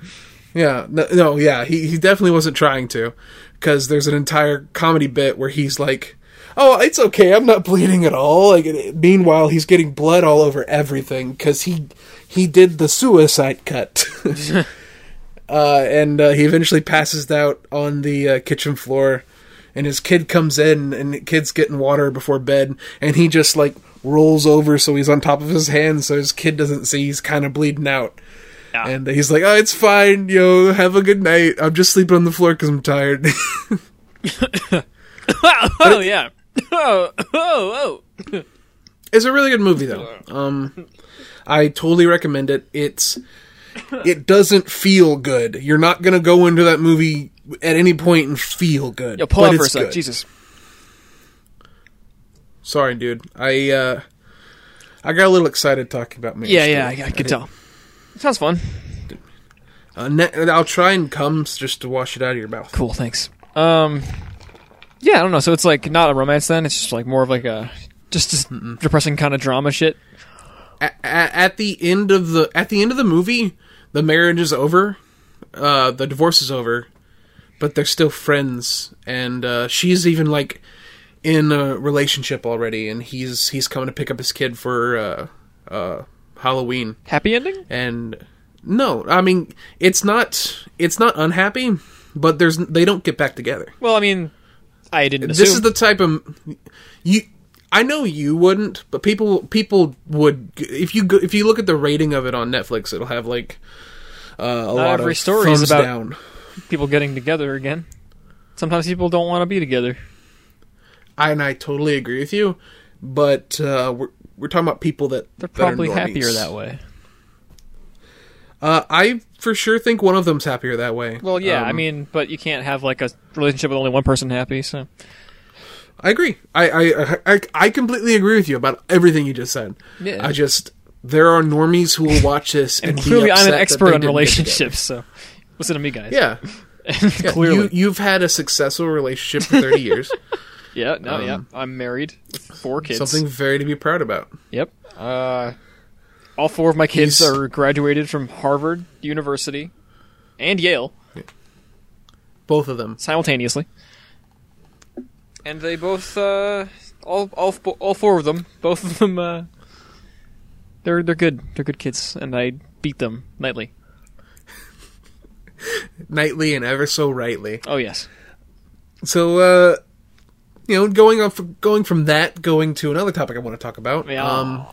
yeah, no, no, yeah, he he definitely wasn't trying to, because there's an entire comedy bit where he's like, "Oh, it's okay, I'm not bleeding at all." Like, meanwhile, he's getting blood all over everything because he he did the suicide cut, uh, and uh, he eventually passes out on the uh, kitchen floor, and his kid comes in, and the kid's getting water before bed, and he just like rolls over so he's on top of his hand so his kid doesn't see he's kind of bleeding out. Yeah. And he's like, "Oh, it's fine, yo. Have a good night. I'm just sleeping on the floor because I'm tired." oh yeah. Oh oh oh. it's a really good movie, though. Um, I totally recommend it. It's it doesn't feel good. You're not gonna go into that movie at any point and feel good. Yo, pull but out for a sec. good. Jesus. Sorry, dude. I uh, I got a little excited talking about me. Yeah, yeah, I, I could tell. Sounds fun. Uh, ne- I'll try and come just to wash it out of your mouth. Cool, thanks. Um, yeah, I don't know. So it's like not a romance then. It's just like more of like a just, just depressing kind of drama shit. At, at the end of the at the end of the movie, the marriage is over, uh, the divorce is over, but they're still friends, and uh, she's even like in a relationship already, and he's he's coming to pick up his kid for uh, uh, Halloween, Happy ending? and no, I mean it's not it's not unhappy, but there's they don't get back together. Well, I mean, I didn't assume. This is the type of you. I know you wouldn't, but people people would if you go, if you look at the rating of it on Netflix, it'll have like uh, a lot every of story is about- down. people getting together again. Sometimes people don't want to be together. I, and I totally agree with you, but uh, we're we're talking about people that They're that are probably happier that way. Uh, I for sure think one of them's happier that way. Well, yeah, I Um, mean, but you can't have like a relationship with only one person happy. So I agree. I, I I I completely agree with you about everything you just said. Yeah. I just there are normies who will watch this and, and be clearly, I'm an expert on didn't get together. relationships. So listen to me, guys. Yeah. Yeah, clearly. you, you've had a successful relationship for 30 years. yeah, no, yeah. Um, I'm married with four kids. Something very to be proud about. Yep. Uh, all four of my kids He's- are graduated from Harvard University and Yale Both of them. simultaneously, and they both, uh, all, all, all four of them, both of them, uh, they're they're good. They're good kids, and I beat them nightly. Nightly and ever so rightly. Oh yes. So, uh, you know, going off, going from that, going to another topic I want to talk about. Yeah. Um,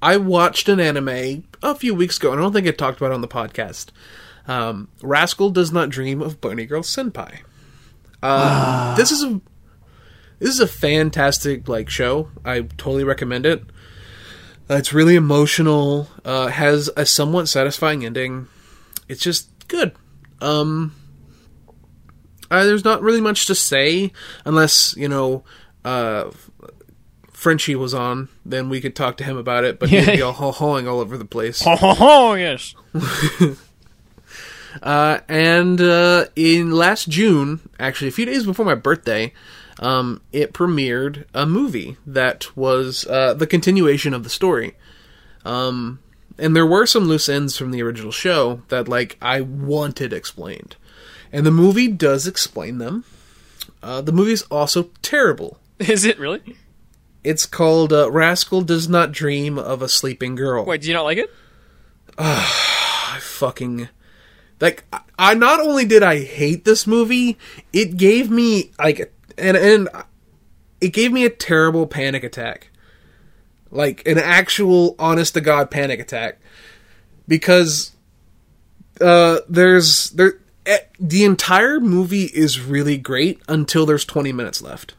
I watched an anime a few weeks ago, and I don't think I talked about it on the podcast. Um, Rascal does not dream of Bunny Girl Senpai. Uh, this is a this is a fantastic like show. I totally recommend it. Uh, it's really emotional. Uh, has a somewhat satisfying ending. It's just good. Um, uh, there's not really much to say unless you know uh, Frenchie was on. Then we could talk to him about it. But he'd be all ho-hoing all over the place. Oh, ho, ho, yes. Uh, and uh, in last June, actually a few days before my birthday, um, it premiered a movie that was uh, the continuation of the story. Um, and there were some loose ends from the original show that like I wanted explained, and the movie does explain them. Uh, the movie is also terrible. Is it really? It's called uh, "Rascal Does Not Dream of a Sleeping Girl." Wait, do you not like it? I fucking like I- I not only did I hate this movie, it gave me like and and it gave me a terrible panic attack. Like an actual honest to god panic attack because uh there's there eh, the entire movie is really great until there's 20 minutes left.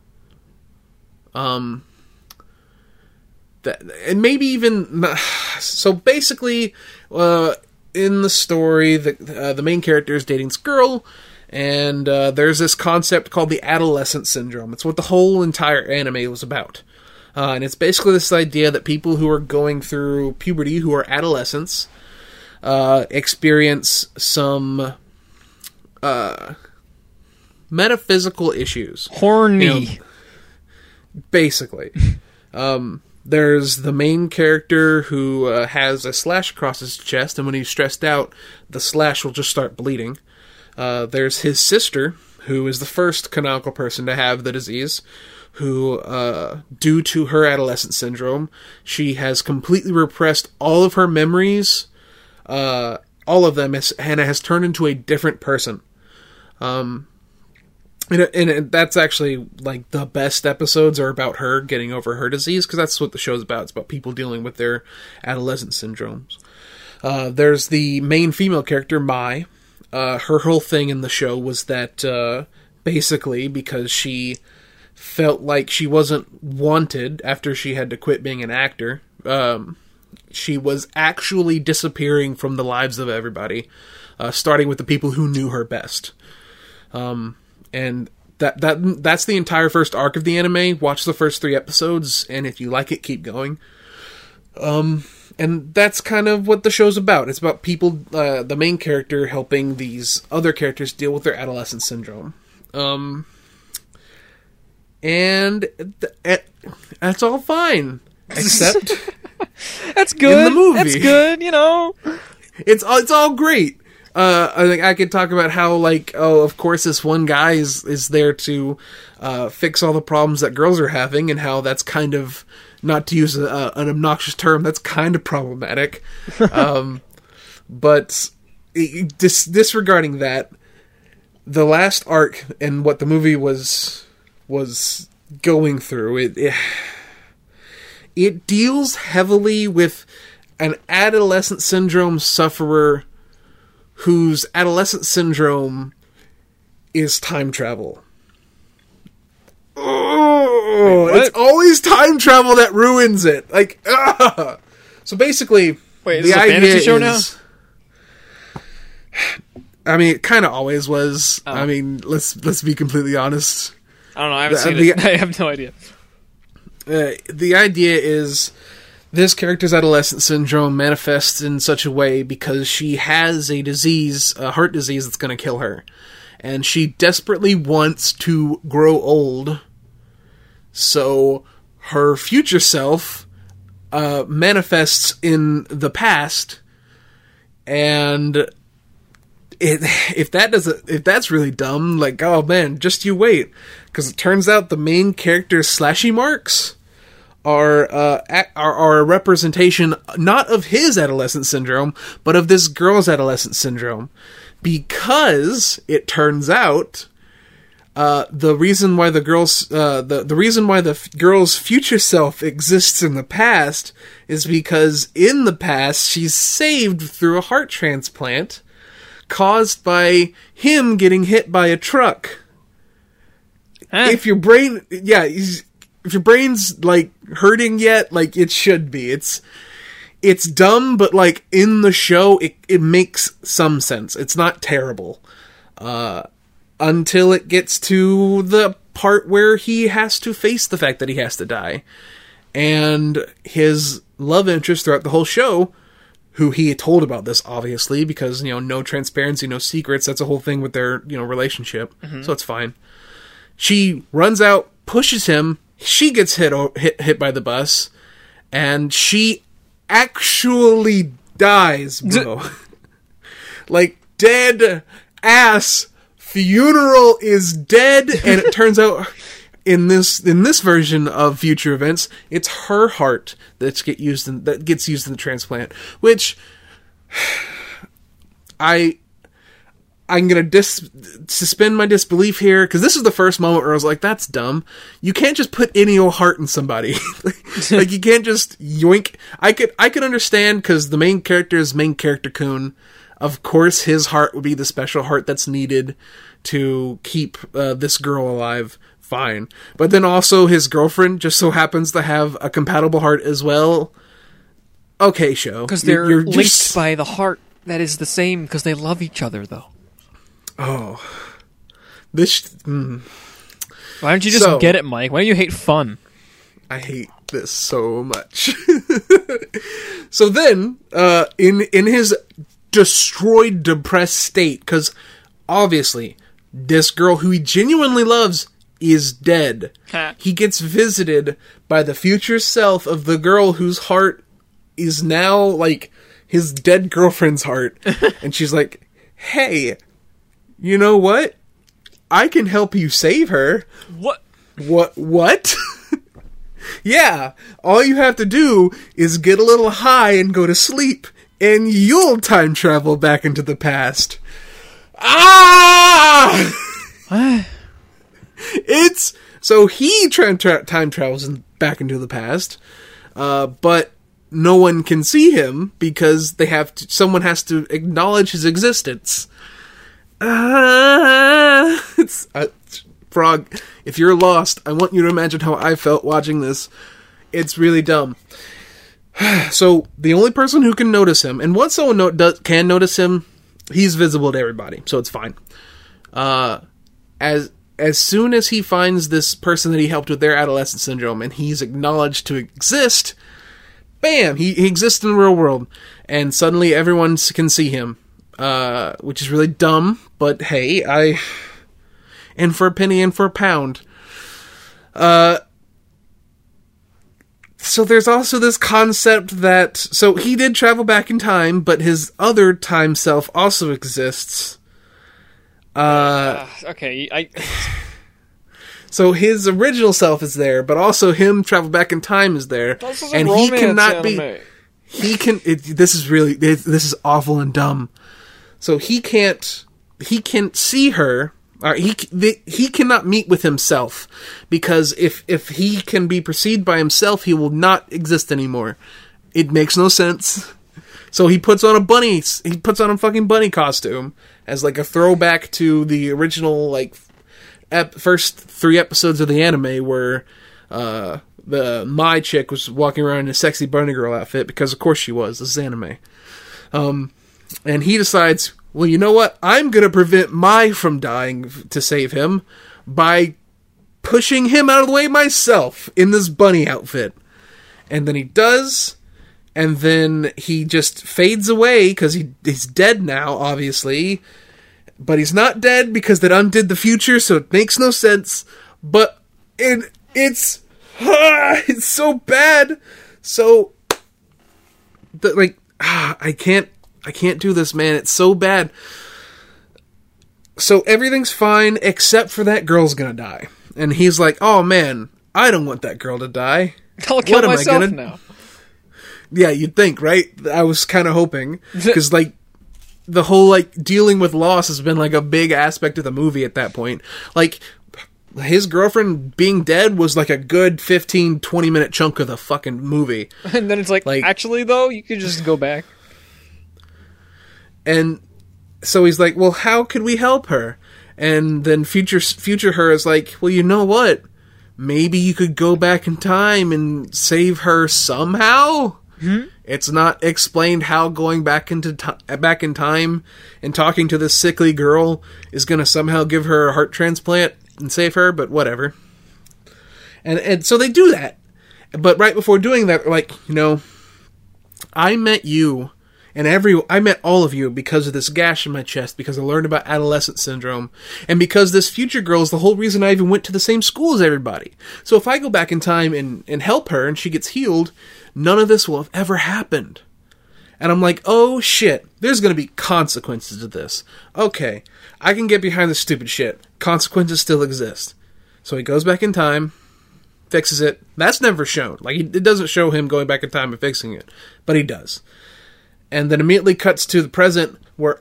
Um that and maybe even so basically uh in the story the uh, the main character is dating this girl and uh, there's this concept called the adolescent syndrome it's what the whole entire anime was about uh, and it's basically this idea that people who are going through puberty who are adolescents uh, experience some uh, metaphysical issues Horny. You know, basically. um, there's the main character who uh, has a slash across his chest, and when he's stressed out, the slash will just start bleeding. Uh, there's his sister, who is the first canonical person to have the disease, who, uh, due to her adolescent syndrome, she has completely repressed all of her memories, uh, all of them, and has turned into a different person. Um, and, and that's actually like the best episodes are about her getting over her disease because that's what the show's about. It's about people dealing with their adolescent syndromes. Uh, there's the main female character, Mai. Uh, her whole thing in the show was that uh, basically because she felt like she wasn't wanted after she had to quit being an actor, um, she was actually disappearing from the lives of everybody, uh, starting with the people who knew her best. Um, and that that that's the entire first arc of the anime. Watch the first three episodes, and if you like it, keep going. Um, and that's kind of what the show's about. It's about people, uh, the main character helping these other characters deal with their adolescent syndrome. Um, and th- eh, that's all fine, except That's good. In the movie. That's good. You know. it's all it's all great. Uh, I think I could talk about how like oh of course this one guy is is there to uh, fix all the problems that girls are having and how that's kind of not to use a, an obnoxious term that's kind of problematic. um, but dis- disregarding that, the last arc and what the movie was was going through it, it it deals heavily with an adolescent syndrome sufferer whose adolescent syndrome is time travel. Oh, Wait, it's always time travel that ruins it. Like, ah. so basically, Wait, is this a fantasy show now? I mean, it kind of always was. Oh. I mean, let's let's be completely honest. I don't know. I haven't The- seen the- it. I have no idea. uh, the idea is this character's adolescent syndrome manifests in such a way because she has a disease, a heart disease that's going to kill her. And she desperately wants to grow old. So her future self uh, manifests in the past. And it, if that doesn't, if that's really dumb, like, oh man, just you wait. Because it turns out the main character's slashy marks are, uh, are are a representation not of his adolescent syndrome, but of this girl's adolescent syndrome, because it turns out. Uh, the reason why the girl's uh, the the reason why the f- girl's future self exists in the past is because in the past she's saved through a heart transplant caused by him getting hit by a truck Eh. if your brain, yeah, if your brain's like hurting yet, like it should be. It's it's dumb, but like in the show, it it makes some sense. It's not terrible. Uh, until it gets to the part where he has to face the fact that he has to die. And his love interest throughout the whole show, who he told about this, obviously, because, you know, no transparency, no secrets. That's a whole thing with their, you know, relationship. Mm-hmm. So it's fine. She runs out, pushes him. She gets hit, hit, hit by the bus. And she actually dies, bro. like, dead ass funeral is dead and it turns out in this in this version of future events it's her heart that's get used in that gets used in the transplant which i i'm gonna dis suspend my disbelief here because this is the first moment where i was like that's dumb. You can't just put any old heart in somebody. Like you can't just yoink. I could i could understand because the main character is main character coon of course his heart would be the special heart that's needed to keep uh, this girl alive fine but then also his girlfriend just so happens to have a compatible heart as well okay show Because they're you're linked just- by the heart that is the same because they love each other, though. Oh. This mm, Why don't you just So- get it, Mike? Why don't you hate fun? I hate this so much. so then, uh, in in his destroyed, depressed state, because obviously this girl who he genuinely loves is dead. He gets visited by the future self of the girl whose heart is now like his dead girlfriend's heart, and she's like, "Hey, you know what? I can help you save her." What? What? What? yeah, all you have to do is get a little high and go to sleep, and you'll time travel back into the past. Ah! What? It's so he tra- tra- time travels in, back into the past, uh, but no one can see him because they have to, someone has to acknowledge his existence. Uh, it's uh, frog. If you're lost, I want you to imagine how I felt watching this. It's really dumb. So the only person who can notice him, and once someone no- does, can notice him, he's visible to everybody, so it's fine. Uh, as as soon as he finds this person that he helped with their adolescent syndrome, and he's acknowledged to exist, bam, he, he exists in the real world, and suddenly everyone can see him, uh, which is really dumb. But hey, I and for a penny and for a pound. Uh, so there's also this concept that so he did travel back in time, but his other time self also exists. Uh, Uh, okay, I. so his original self is there, but also him travel back in time is there, and he cannot be. He can. It, this is really. It, this is awful and dumb. So he can't. He can't see her. Or he the, he cannot meet with himself because if if he can be perceived by himself, he will not exist anymore. It makes no sense. So he puts on a bunny. He puts on a fucking bunny costume as like a throwback to the original like ep- first three episodes of the anime where uh, the Mai chick was walking around in a sexy bunny girl outfit because of course she was. This is anime. Um, and he decides, well, you know what? I'm gonna prevent Mai from dying to save him by pushing him out of the way myself in this bunny outfit. And then he does, and then he just fades away because he he's dead now, obviously. But he's not dead because that undid the future, so it makes no sense. But it it's ah, it's so bad. So the, like ah, I can't I can't do this, man. It's so bad. So everything's fine except for that girl's gonna die, and he's like, "Oh man, I don't want that girl to die." I'll kill What am I myself gonna- now. Yeah, you'd think, right? I was kind of hoping because like the whole like dealing with loss has been like a big aspect of the movie at that point. Like his girlfriend being dead was like a good 15 20 minute chunk of the fucking movie. And then it's like, Like- actually, though, you could just go back. And so he's like, "Well, how could we help her?" And then future future her is like, well, you know what? Maybe you could go back in time and save her somehow. Hmm? It's not explained how going back into ti back in time and talking to this sickly girl is going to somehow give her a heart transplant and save her, but whatever. And and so they do that. But right before doing that, like, you know, I met you and every I met all of you because of this gash in my chest because I learned about adolescent syndrome and because this future girl is the whole reason I even went to the same school as everybody. So if I go back in time and and help her and she gets healed, none of this will have ever happened. And I'm like, "Oh shit, there's to be consequences to this." Okay, I can get behind this stupid shit. Consequences still exist. So he goes back in time, fixes it. That's never shown. Like it doesn't show him going back in time and fixing it, but he does and then immediately cuts to the present where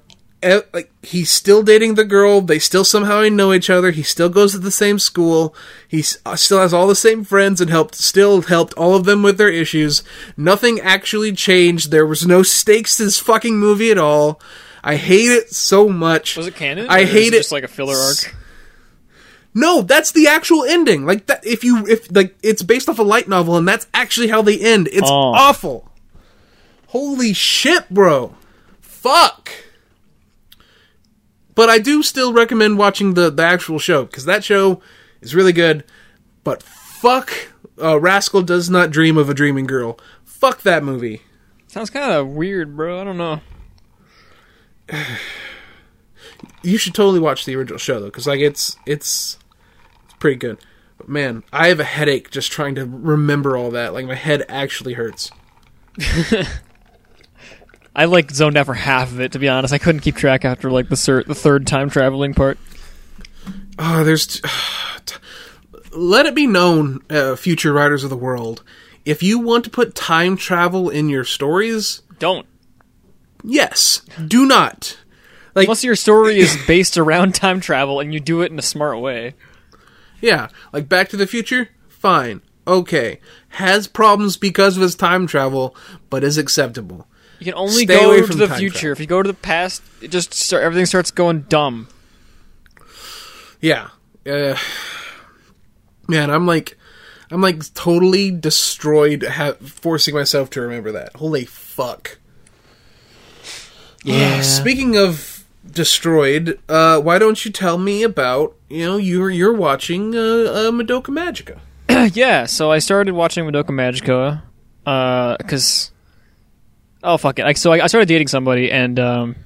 like he's still dating the girl they still somehow know each other he still goes to the same school he uh, still has all the same friends and helped still helped all of them with their issues nothing actually changed there was no stakes to this fucking movie at all i hate it so much Was it canon? i hate it Just like a filler arc. no, that's the actual ending. Like that if you if like it's based off a light novel and that's actually how they end. It's Oh. awful. Holy shit, bro. Fuck. But I do still recommend watching the the actual show cuz that show is really good. But fuck uh, Rascal does not dream of a dreaming girl. Fuck that movie. Sounds kind of weird, bro. I don't know. You should totally watch the original show though cuz like it's it's it's pretty good. But man, I have a headache just trying to remember all that. Like my head actually hurts. I like zoned out for half of it. To be honest, I couldn't keep track after like the cer- the third time traveling part. Oh, there's. T- let it be known, uh, future writers of the world, if you want to put time travel in your stories, Don't. yes, do not. Like, Unless your story is based around time travel and you do it in a smart way. yeah, like Back to the Future, fine, okay, has problems because of his time travel, but is acceptable. You can only Stay go to the future. travel. If you go to the past, it just start, everything starts going dumb. Yeah, uh, man, I'm like, I'm like totally destroyed, ha- forcing myself to remember that. Holy fuck. Yeah. Speaking of destroyed, uh, why don't you tell me about you know you're you're watching uh, uh, Madoka Magica? yeah, so I started watching Madoka Magica because oh fuck it. Like, so I, I started dating somebody and um,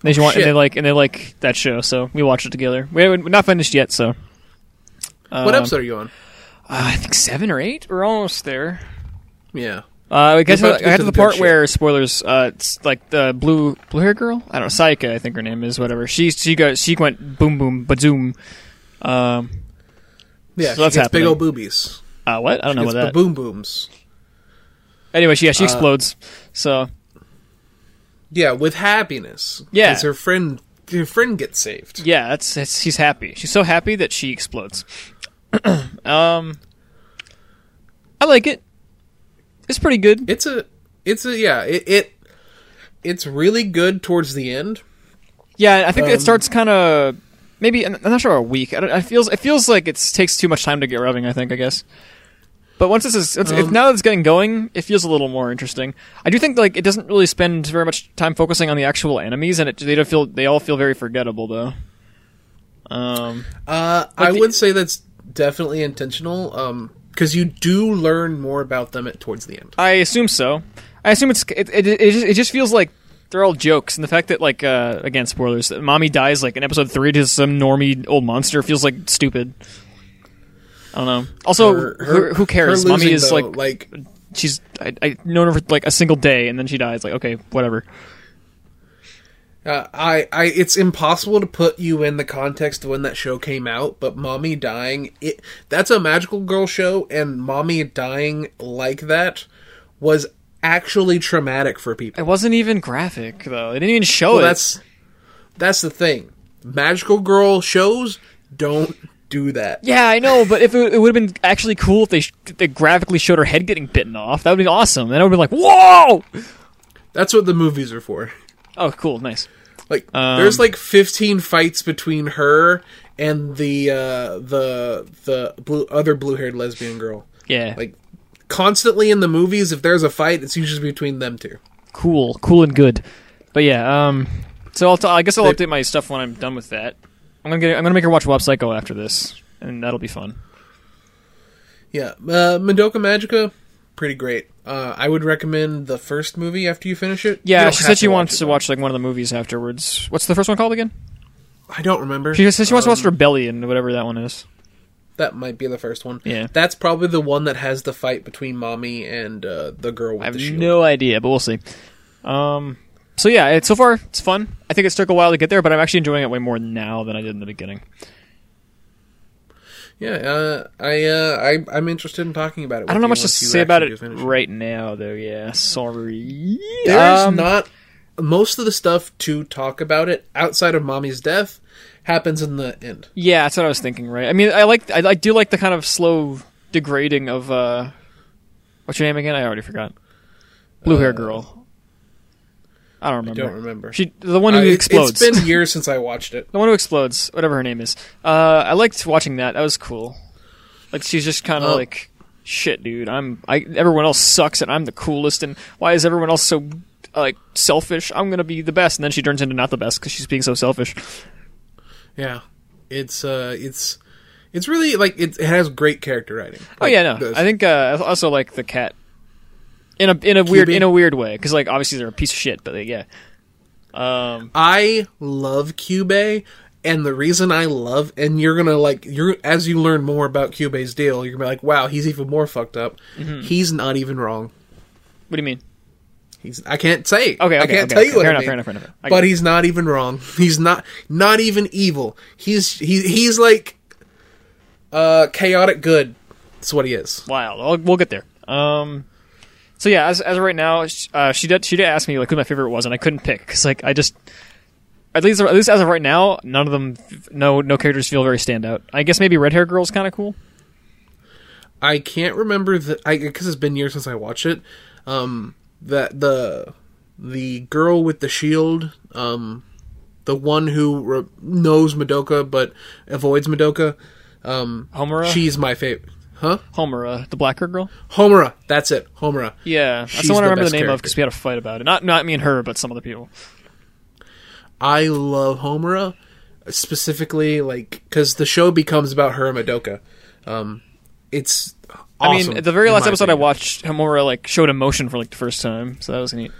they just want and shit. they like and they like that show, so we watched it together. We haven't- we're not finished yet, so What Um, episode are you on? uh, I think seven or eight. We're almost there. Yeah, Uh, I guess We're I about to get got to to the the part good shit. where spoilers. Uh, it's like the blue blue hair girl. I don't know, Saika. I think her name is whatever. She she got she went boom boom bazoom. Um, yeah. So that's she gets big old boobies. uh, what? I don't know Gets what that. boom booms. Anyway, she, yeah, she Uh, explodes. So Yeah, with happiness. Yeah. 'Cause her friend her friend gets saved. yeah, that's, that's she's happy. She's so happy that she explodes. um, I like it. It's pretty good. It's a it's a yeah it, it it's really good towards the end. Yeah, I think it Um, starts kind of maybe I'm not sure a week. I don't, it feels it feels like it takes too much time to get rubbing. I think I guess. But once this is it's, if Um, now that it's getting going, it feels a little more interesting. I do think like it doesn't really spend very much time focusing on the actual enemies, and it, they don't feel they all feel very forgettable though. Um, Uh, I the- would say that's definitely intentional. Um, because you do learn more about them at towards the end. I assume so. I assume it's it it, it, just, it just feels like they're all jokes, and the fact that like uh, again spoilers, that Mami dies like in episode three to some normie old monster feels like stupid. I don't know. Also, Her- who, her- who cares? Mami losing, is though, like like she's I I known her for like a single day, and then she dies. Like okay, whatever. Uh, I, I, it's impossible to put you in the context of when that show came out, but Mami dying, it, that's a magical girl show, and Mami dying like that was actually traumatic for people. It wasn't even graphic though. They didn't even show Well, it. that's, that's the thing. Magical girl shows don't do that. yeah, I know, but if it, it would have been actually cool if they, sh- they graphically showed her head getting bitten off, that would be awesome. Then I would be like, whoa! That's what the movies are for. Oh, cool, nice. Like Um, there's like 15 fights between her and the uh the the blue other blue-haired lesbian girl. Yeah, Like constantly in the movies if there's a fight it's usually between them two. cool, cool and good. But yeah, um, so I'll t- I guess I'll update my stuff when I'm done with that. I'm gonna get I'm gonna make her watch Mob Psycho after this, and that'll be fun. Yeah, uh Madoka Magica pretty great. Uh I would recommend the first movie after you finish it. Yeah, she said she wants to watch like one of the movies afterwards. What's the first one called again? I don't remember. She said she wants to watch Um, Rebellion, whatever that one is. That might be the first one. Yeah. That's probably the one that has the fight between Mami and uh, the girl with I have no idea, but we'll see. Um, so yeah, it, so far it's fun. I think it took a while to get there, but I'm actually enjoying it way more now than I did in the beginning. Yeah, uh, I, uh, I, I'm interested in talking about it. I don't know much to say about it Right. right now, though. Yeah, sorry. There's Um, not most of the stuff to talk about it outside of Mami's death happens in the end. Yeah, that's what I was thinking. Right. I mean, I like I, I do like the kind of slow degrading of uh, what's your name again? I already forgot. Blue hair girl. I don't remember. I remember. don't remember. She the one who Uh, it- explodes. It's been years since I watched it. The one who explodes, whatever her name is. Uh, I liked watching that. That was cool. Like she's just kind of Oh. like, shit, dude. I'm. I everyone else sucks, and I'm the coolest. And why is everyone else so like selfish? I'm gonna be the best. And then she turns into not the best because she's being so selfish. Yeah, it's uh, it's it's really like it, it has great character writing. oh yeah, no. the- I think uh, I also like the cat. In a in a weird in a weird way because like obviously they're a piece of shit, but they, yeah. Um, I love Kyubey, and the reason I love and you're gonna like you're as you learn more about Kyubey's deal, you're gonna be like, wow, he's even more fucked up. Mm-hmm. He's not even wrong. what do you mean? He's I can't say. Okay, okay, I can't okay, tell okay. you what fair I enough, mean. fair enough, fair enough. I But it. he's not even wrong. He's not not even evil. He's he he's like uh chaotic good. That's what he is. wild. I'll, we'll get there. Um, so yeah, as as of right now, uh, she did she did ask me like who my favorite was, and I couldn't pick because like I just at least at least as of right now, none of them no no characters feel very standout. I guess maybe red hair girl's kind of cool. I can't remember the I because it's been years since I watched it. Um, that the the girl with the shield, um, the one who re- knows Madoka but avoids Madoka. Um, Homura, she's my favorite. Huh? Homura, the black hair girl. Homura. That's it. Homura. Yeah, that's the one I remember the name of because we had a fight about it. Not not me and her, but some other people. I love Homura specifically, like because the show becomes about her and Madoka. Um, it's. I Awesome, mean, the very last episode I watched, Homura like showed emotion for like the first time, so that was neat.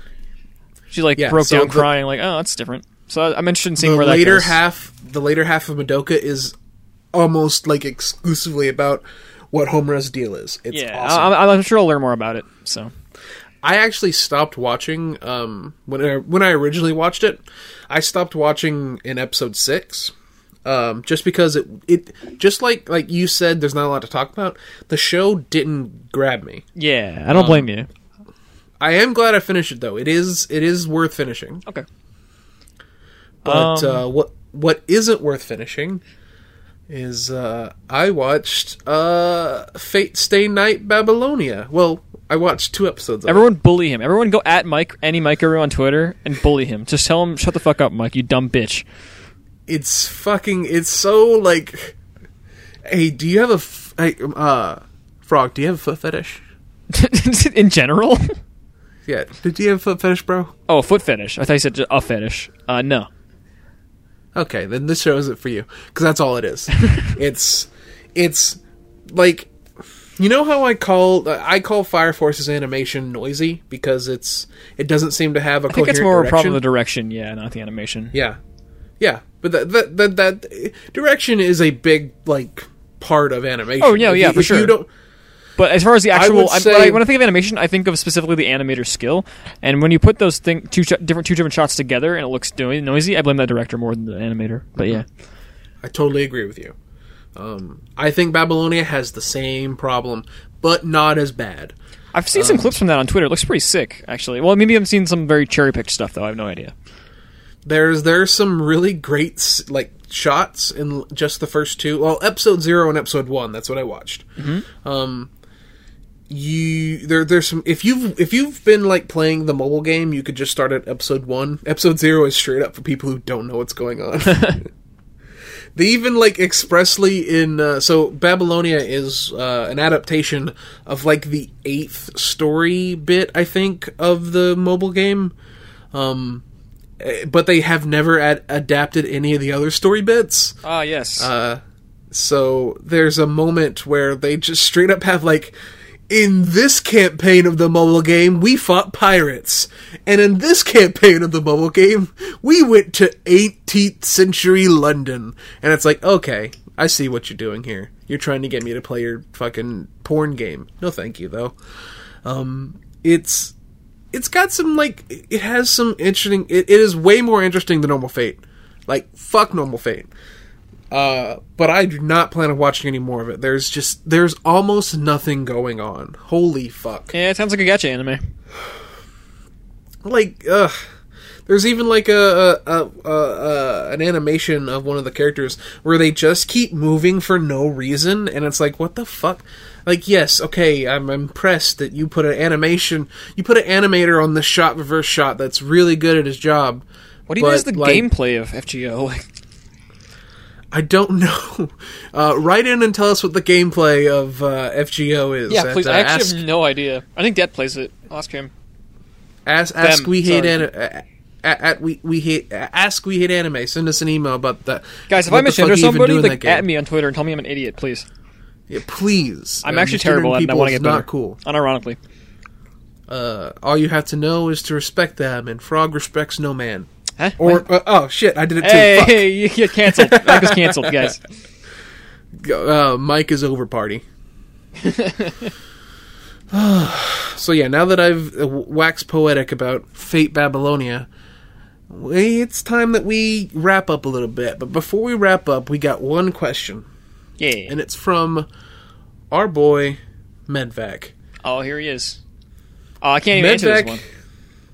She like Yeah, broke so down the- crying, like, "Oh, that's different." So I- I'm interested in seeing the where that later half the later half of Madoka is almost like exclusively about what Homura's deal is. It's yeah, awesome. I, I'm, I'm sure I'll learn more about it. So I actually stopped watching um, when I, when I originally watched it. I stopped watching in episode six, um, just because it it just like like you said, there's not a lot to talk about. The show didn't grab me. yeah, I Um, don't blame you. I am glad I finished it though. It is it is worth finishing. Okay. But Um, uh, what what isn't worth finishing is uh, I watched uh, Fate Stay Night Babylonia. Well, I watched two episodes. Of it. Everyone bully him. Everyone go at Mike, any Mike Guru on Twitter, and bully him. Just tell him, shut the fuck up, Mike, you dumb bitch. It's fucking. It's so like. Hey, do you have a f- hey, uh, frog? Do you have a foot fetish? In general? Yeah. Did you have a foot fetish, bro? Oh, a foot fetish. I thought you said a fetish. Uh, no. Okay, then this shows it for you because that's all it is. it's it's like you know how I call I call Fire Force's animation noisy because it's it doesn't seem to have a I think it's more a problem of the direction, yeah, not the animation. Yeah, yeah, but that that that, that direction is a big like part of animation. Oh, yeah, If yeah, you- for if you sure. don't- But as far as the actual, I say- when, I, when I think of animation, I think of specifically the animator skill. And when you put those thing, two sh- different two different shots together and it looks noisy, I blame that director more than the animator. But yeah, I totally agree with you. Um, I think Babylonia has the same problem, but not as bad. I've seen some clips from that on Twitter. It looks pretty sick, actually. Well, maybe I've seen some very cherry picked stuff though. I have no idea. There's there's some really great like shots in just the first two. Well, episode zero and episode one. That's what I watched. Um, you there there's some if you've if you've been like playing the mobile game, you could just start at episode one. Episode zero is straight up for people who don't know what's going on. they even like expressly in uh, so Babylonia is uh, an adaptation of like the eighth story bit I think of the mobile game. Um, eh, but they have never ad- adapted any of the other story bits. Ah, yes. Uh, so there's a moment where they just straight up have like, in this campaign of the mobile game, we fought pirates, and in this campaign of the mobile game, we went to 18th century London, and it's like, okay, I see what you're doing here. You're trying to get me to play your fucking porn game. No, thank you though. Um, it's it's got some like it has some interesting. It, it is way more interesting than Normal Fate. Like fuck Normal Fate. Uh, but I do not plan on watching any more of it. There's just there's almost nothing going on. Holy fuck! yeah, it sounds like a gacha anime. Like, ugh. There's even like a, a, a, a, a an animation of one of the characters where they just keep moving for no reason, and it's like, what the fuck? Like, yes, okay, I'm impressed that you put an animation, you put an animator on the shot reverse shot that's really good at his job. What do you mean is the like, gameplay of FGO? Like, I don't know. Uh, write in and tell us what the gameplay of uh, FGO is. yeah, at, please. uh, I actually ask, have no idea. I think Dad plays it. Ask him. ask, ask them, we hate sorry. an, uh, at, at we we hate ask we hate anime. Send us an email about that. Guys, if I misgender somebody, like, at me on Twitter and tell me I'm an idiot, please. Yeah, please. I'm Uh, actually terrible at it. I want to get better. not cool. Unironically. Uh, all you have to know is to respect them, and Frog respects no man. Huh? Or uh, oh shit, I did it too. Hey, Fuck. hey, you get canceled. Mike is canceled, guys. uh, Mike is over party. so yeah, now that I've uh, waxed poetic about Fate Babylonia, it's time that we wrap up a little bit. But before we wrap up, we got one question, Yeah. and it's from our boy Medvac. Oh, here he is. Oh, I can't even answer this one.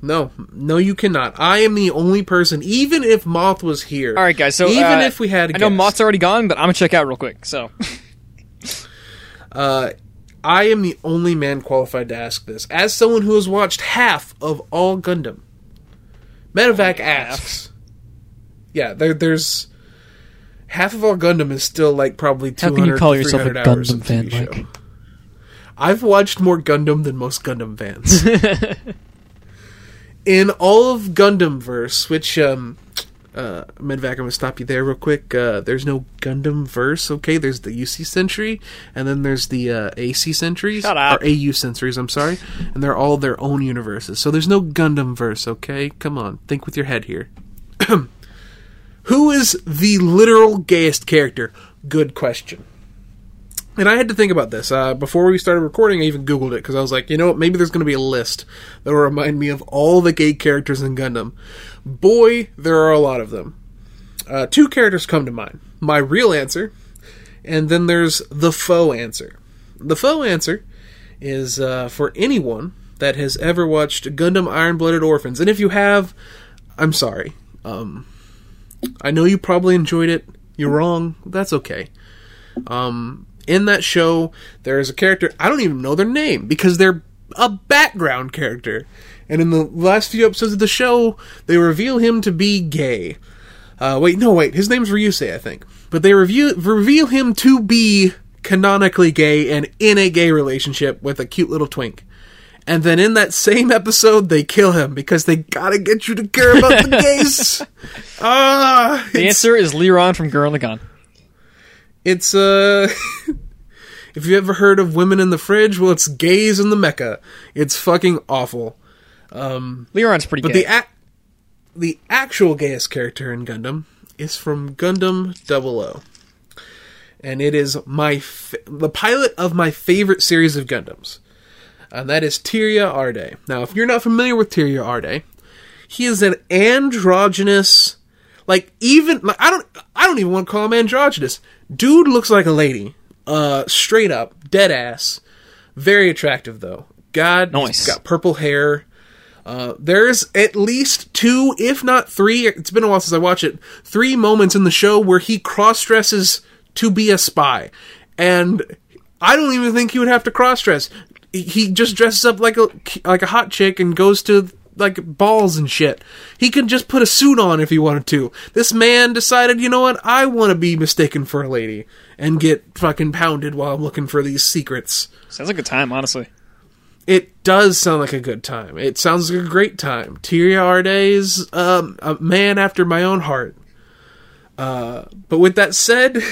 No, no, you cannot. I am the only person. Even if Moth was here, All right, guys. So even uh, if we had, a I know Moth's already gone, but I'm gonna check out real quick. So Uh, I am the only man qualified to ask this. As someone who has watched half of all Gundam, Medevac Only half? asks. Yeah, there, there's half of all Gundam is still like probably How 200 can you call yourself a 300 hours Gundam of fan, TV Mike? I've watched more Gundam than most Gundam fans. In all of Gundam verse, which um uh Medvac, I'm gonna stop you there real quick. Uh there's no Gundam verse, okay? There's the UC century, and then there's the uh, AC centuries. Shut up. Or AU centuries, I'm sorry. And they're all their own universes. So there's no Gundam verse, okay? Come on, think with your head here. Who is the literal gayest character? Good question. And I had to think about this. Uh, before we started recording, I even Googled it because I was like, you know what, maybe there's going to be a list that will remind me of all the gay characters in Gundam. Boy, there are a lot of them. Uh, two characters come to mind my real answer, and then there's the faux answer. The faux answer is uh, for anyone that has ever watched Gundam Iron Blooded Orphans. And if you have, I'm sorry. Um, I know you probably enjoyed it. You're wrong. That's okay. Um, in that show, there is a character I don't even know their name because they're a background character. And in the last few episodes of the show, they reveal him to be gay. Uh, wait, no, wait. His name's Ryusei, I think. But they review, reveal him to be canonically gay and in a gay relationship with a cute little twink. And then in that same episode, they kill him because they gotta get you to care about the gays. Ah, the answer is Leeron from Gurren Lagann. It's uh if you ever heard of women in the fridge well it's gays in the mecha it's fucking awful Um Leeron's pretty but gay. the ac- the actual gayest character in gundam is from gundam 00 and it is my f- the pilot of my favorite series of gundams and that is Tieria Erde. Now, if you're not familiar with Tieria Erde, he is an androgynous, like even like, I don't I don't even want to call him androgynous. Dude looks like a lady, uh, straight up, dead ass, very attractive though. God, Nice. got purple hair. Uh, there's at least two, if not three. It's been a while since I watched it. Three moments in the show where he cross dresses to be a spy, and I don't even think he would have to cross dress. he just dresses up like a like a hot chick and goes to like balls and shit. He could just put a suit on if he wanted to. This man decided, you know what? I want to be mistaken for a lady and get fucking pounded while I'm looking for these secrets. Sounds like a good time, honestly. It does sound like a good time. It sounds like a great time. Tieria Erde is um, a man after my own heart. Uh, but with that said,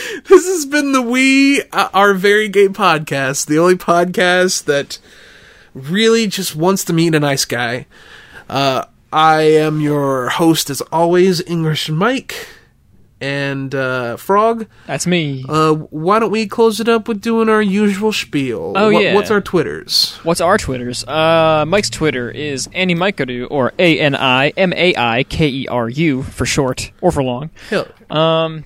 this has been the We uh, Are Very Gay podcast, the only podcast that really just wants to meet a nice guy. Uh, I am your host, as always, English Mike. And uh, Frog, That's me. uh, why don't we close it up with doing our usual spiel? Oh, What- yeah. What's our Twitters? What's our Twitters? Uh, Mike's Twitter is Annie Mikeru, or A N I M A I K E R U for short, or for long. Hell, Um,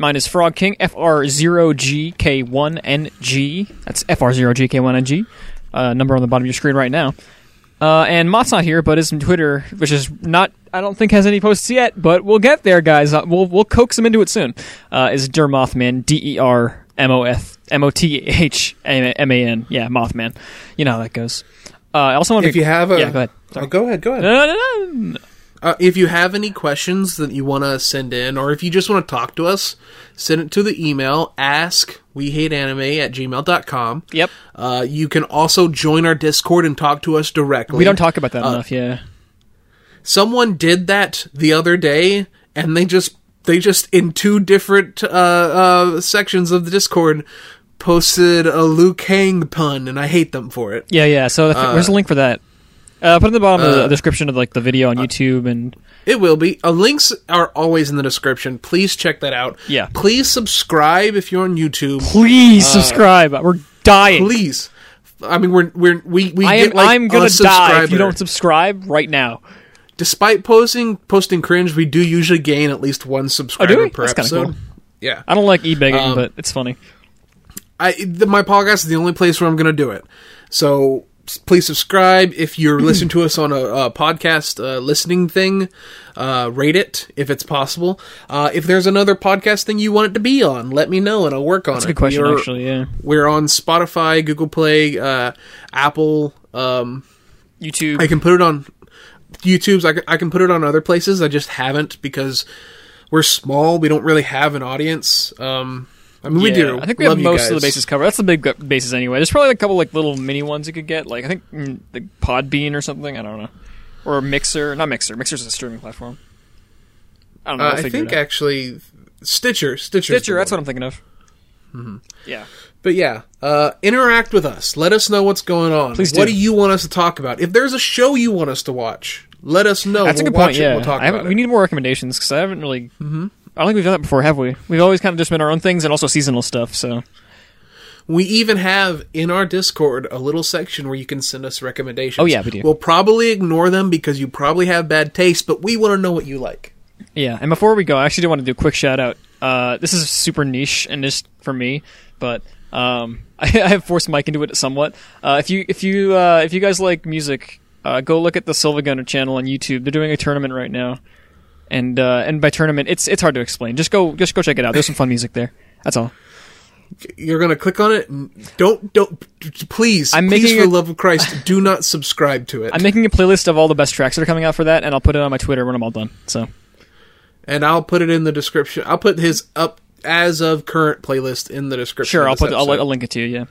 mine is Frog King, F R zero G K one N G. That's F R zero G K one N G. Uh, number on the bottom of your screen right now. Uh, and Moth's not here, but his Twitter, which is not, I don't think has any posts yet, but we'll get there, guys. Uh, we'll we'll coax him into it soon. Uh, is Dermothman, D E R M O F M O T H M A N. Yeah, Mothman. You know how that goes. Uh, I also want to. if you have a, yeah, go ahead. Oh, go ahead, go ahead. No, no, no, no. Uh, if you have any questions that you want to send in, or if you just want to talk to us, send it to the email ask we hate anime at gmail.com. Yep. Uh, you can also join our Discord and talk to us directly. We don't talk about that Uh, enough. Yeah. Someone did that the other day, and they just they just in two different uh, uh, sections of the Discord posted a Liu Kang pun, and I hate them for it. Yeah, yeah. So the, where's the link for that? Uh, put in the bottom of the uh, description of like the video on YouTube and It will be. Uh, links are always in the description. Please check that out. Yeah. Please subscribe if you're on YouTube. please subscribe. We're dying. Uh, Please. I mean, we're we're we we I get am. like I'm gonna die if you don't subscribe right now. Despite posting posting cringe, we do usually gain at least one subscriber Oh, per That's episode. cool. Yeah. I don't like e-begging, Um, but it's funny. I the, my podcast is the only place where I'm going to do it. So please subscribe if you're listening to us on a, a podcast uh, listening thing. Uh, rate it if it's possible. Uh, if there's another podcast thing you want it to be on, let me know and I'll work on That's it. a good question, We are- actually. Yeah. We're on Spotify, Google Play, uh, Apple. Um, YouTube. I can put it on YouTube's. I can, I can put it on other places. I just haven't because we're small. We don't really have an audience. Um, I mean, we Yeah, do. I think we Love have most of the bases covered. That's the big bases anyway. There's probably a couple like little mini ones you could get. Like I think mm, the Podbean or something. I don't know. Or Mixer. Not Mixer. Mixer's a streaming platform. I don't know. Uh, I think actually Stitcher. Stitcher. Stitcher. That's what I'm thinking of. Mm-hmm. Yeah. But yeah, uh, interact with us. Let us know what's going on. Please What do. do you want us to talk about? If there's a show you want us to watch, let us know. That's a we'll good watch point. Yeah, We'll talk I haven't- we need more recommendations because I haven't really. Mm-hmm. I don't think we've done that before, have we? We've always kind of just been our own things and also seasonal stuff. So We even have in our Discord a little section where you can send us recommendations. Oh, yeah, we do. We'll probably ignore them because you probably have bad taste, but we want to know what you like. yeah. And before we go, I actually do want to do a quick shout out. Uh, this is super niche and just for me, but um, I, I have forced Mike into it somewhat. Uh, if you if you uh, if you guys like music, uh, go look at the SiIvaGunner channel on YouTube. They're doing a tournament right now, and uh, and by tournament, it's it's hard to explain. Just go just go check it out. There's some fun music there. That's all. You're gonna click on it. Don't don't please. I'm please, making for a- the love of Christ, do not subscribe to it. I'm making a playlist of all the best tracks that are coming out for that, and I'll put it on my Twitter when I'm all done. So and I'll put it in the description. I'll put his up as of current playlist in the description. sure, I'll put I'll. I'll link it to you. Yeah.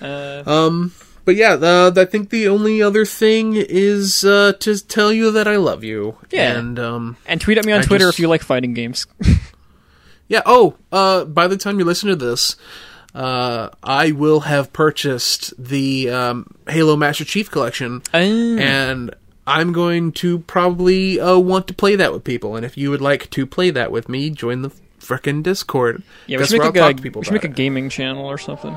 Uh, Um, but yeah, uh, I think the only other thing is uh, to tell you that I love you. Yeah. And um, and tweet at me on I Twitter just- if you like fighting games. yeah. Oh, uh, by the time you listen to this, uh, I will have purchased the um, Halo Master Chief Collection, Mm. and I'm going to probably uh, want to play that with people. And if you would like to play that with me, join the frickin' Discord. yeah, we should make, I'll a, talk to people we should make a gaming channel or something.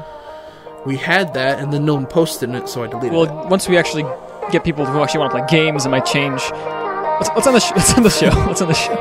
We had that, and then no one posted it, so I deleted it. Well, once we actually get people who actually want to play games, it might change. Let's, let's on the sh- let's on the show. Let's on the show.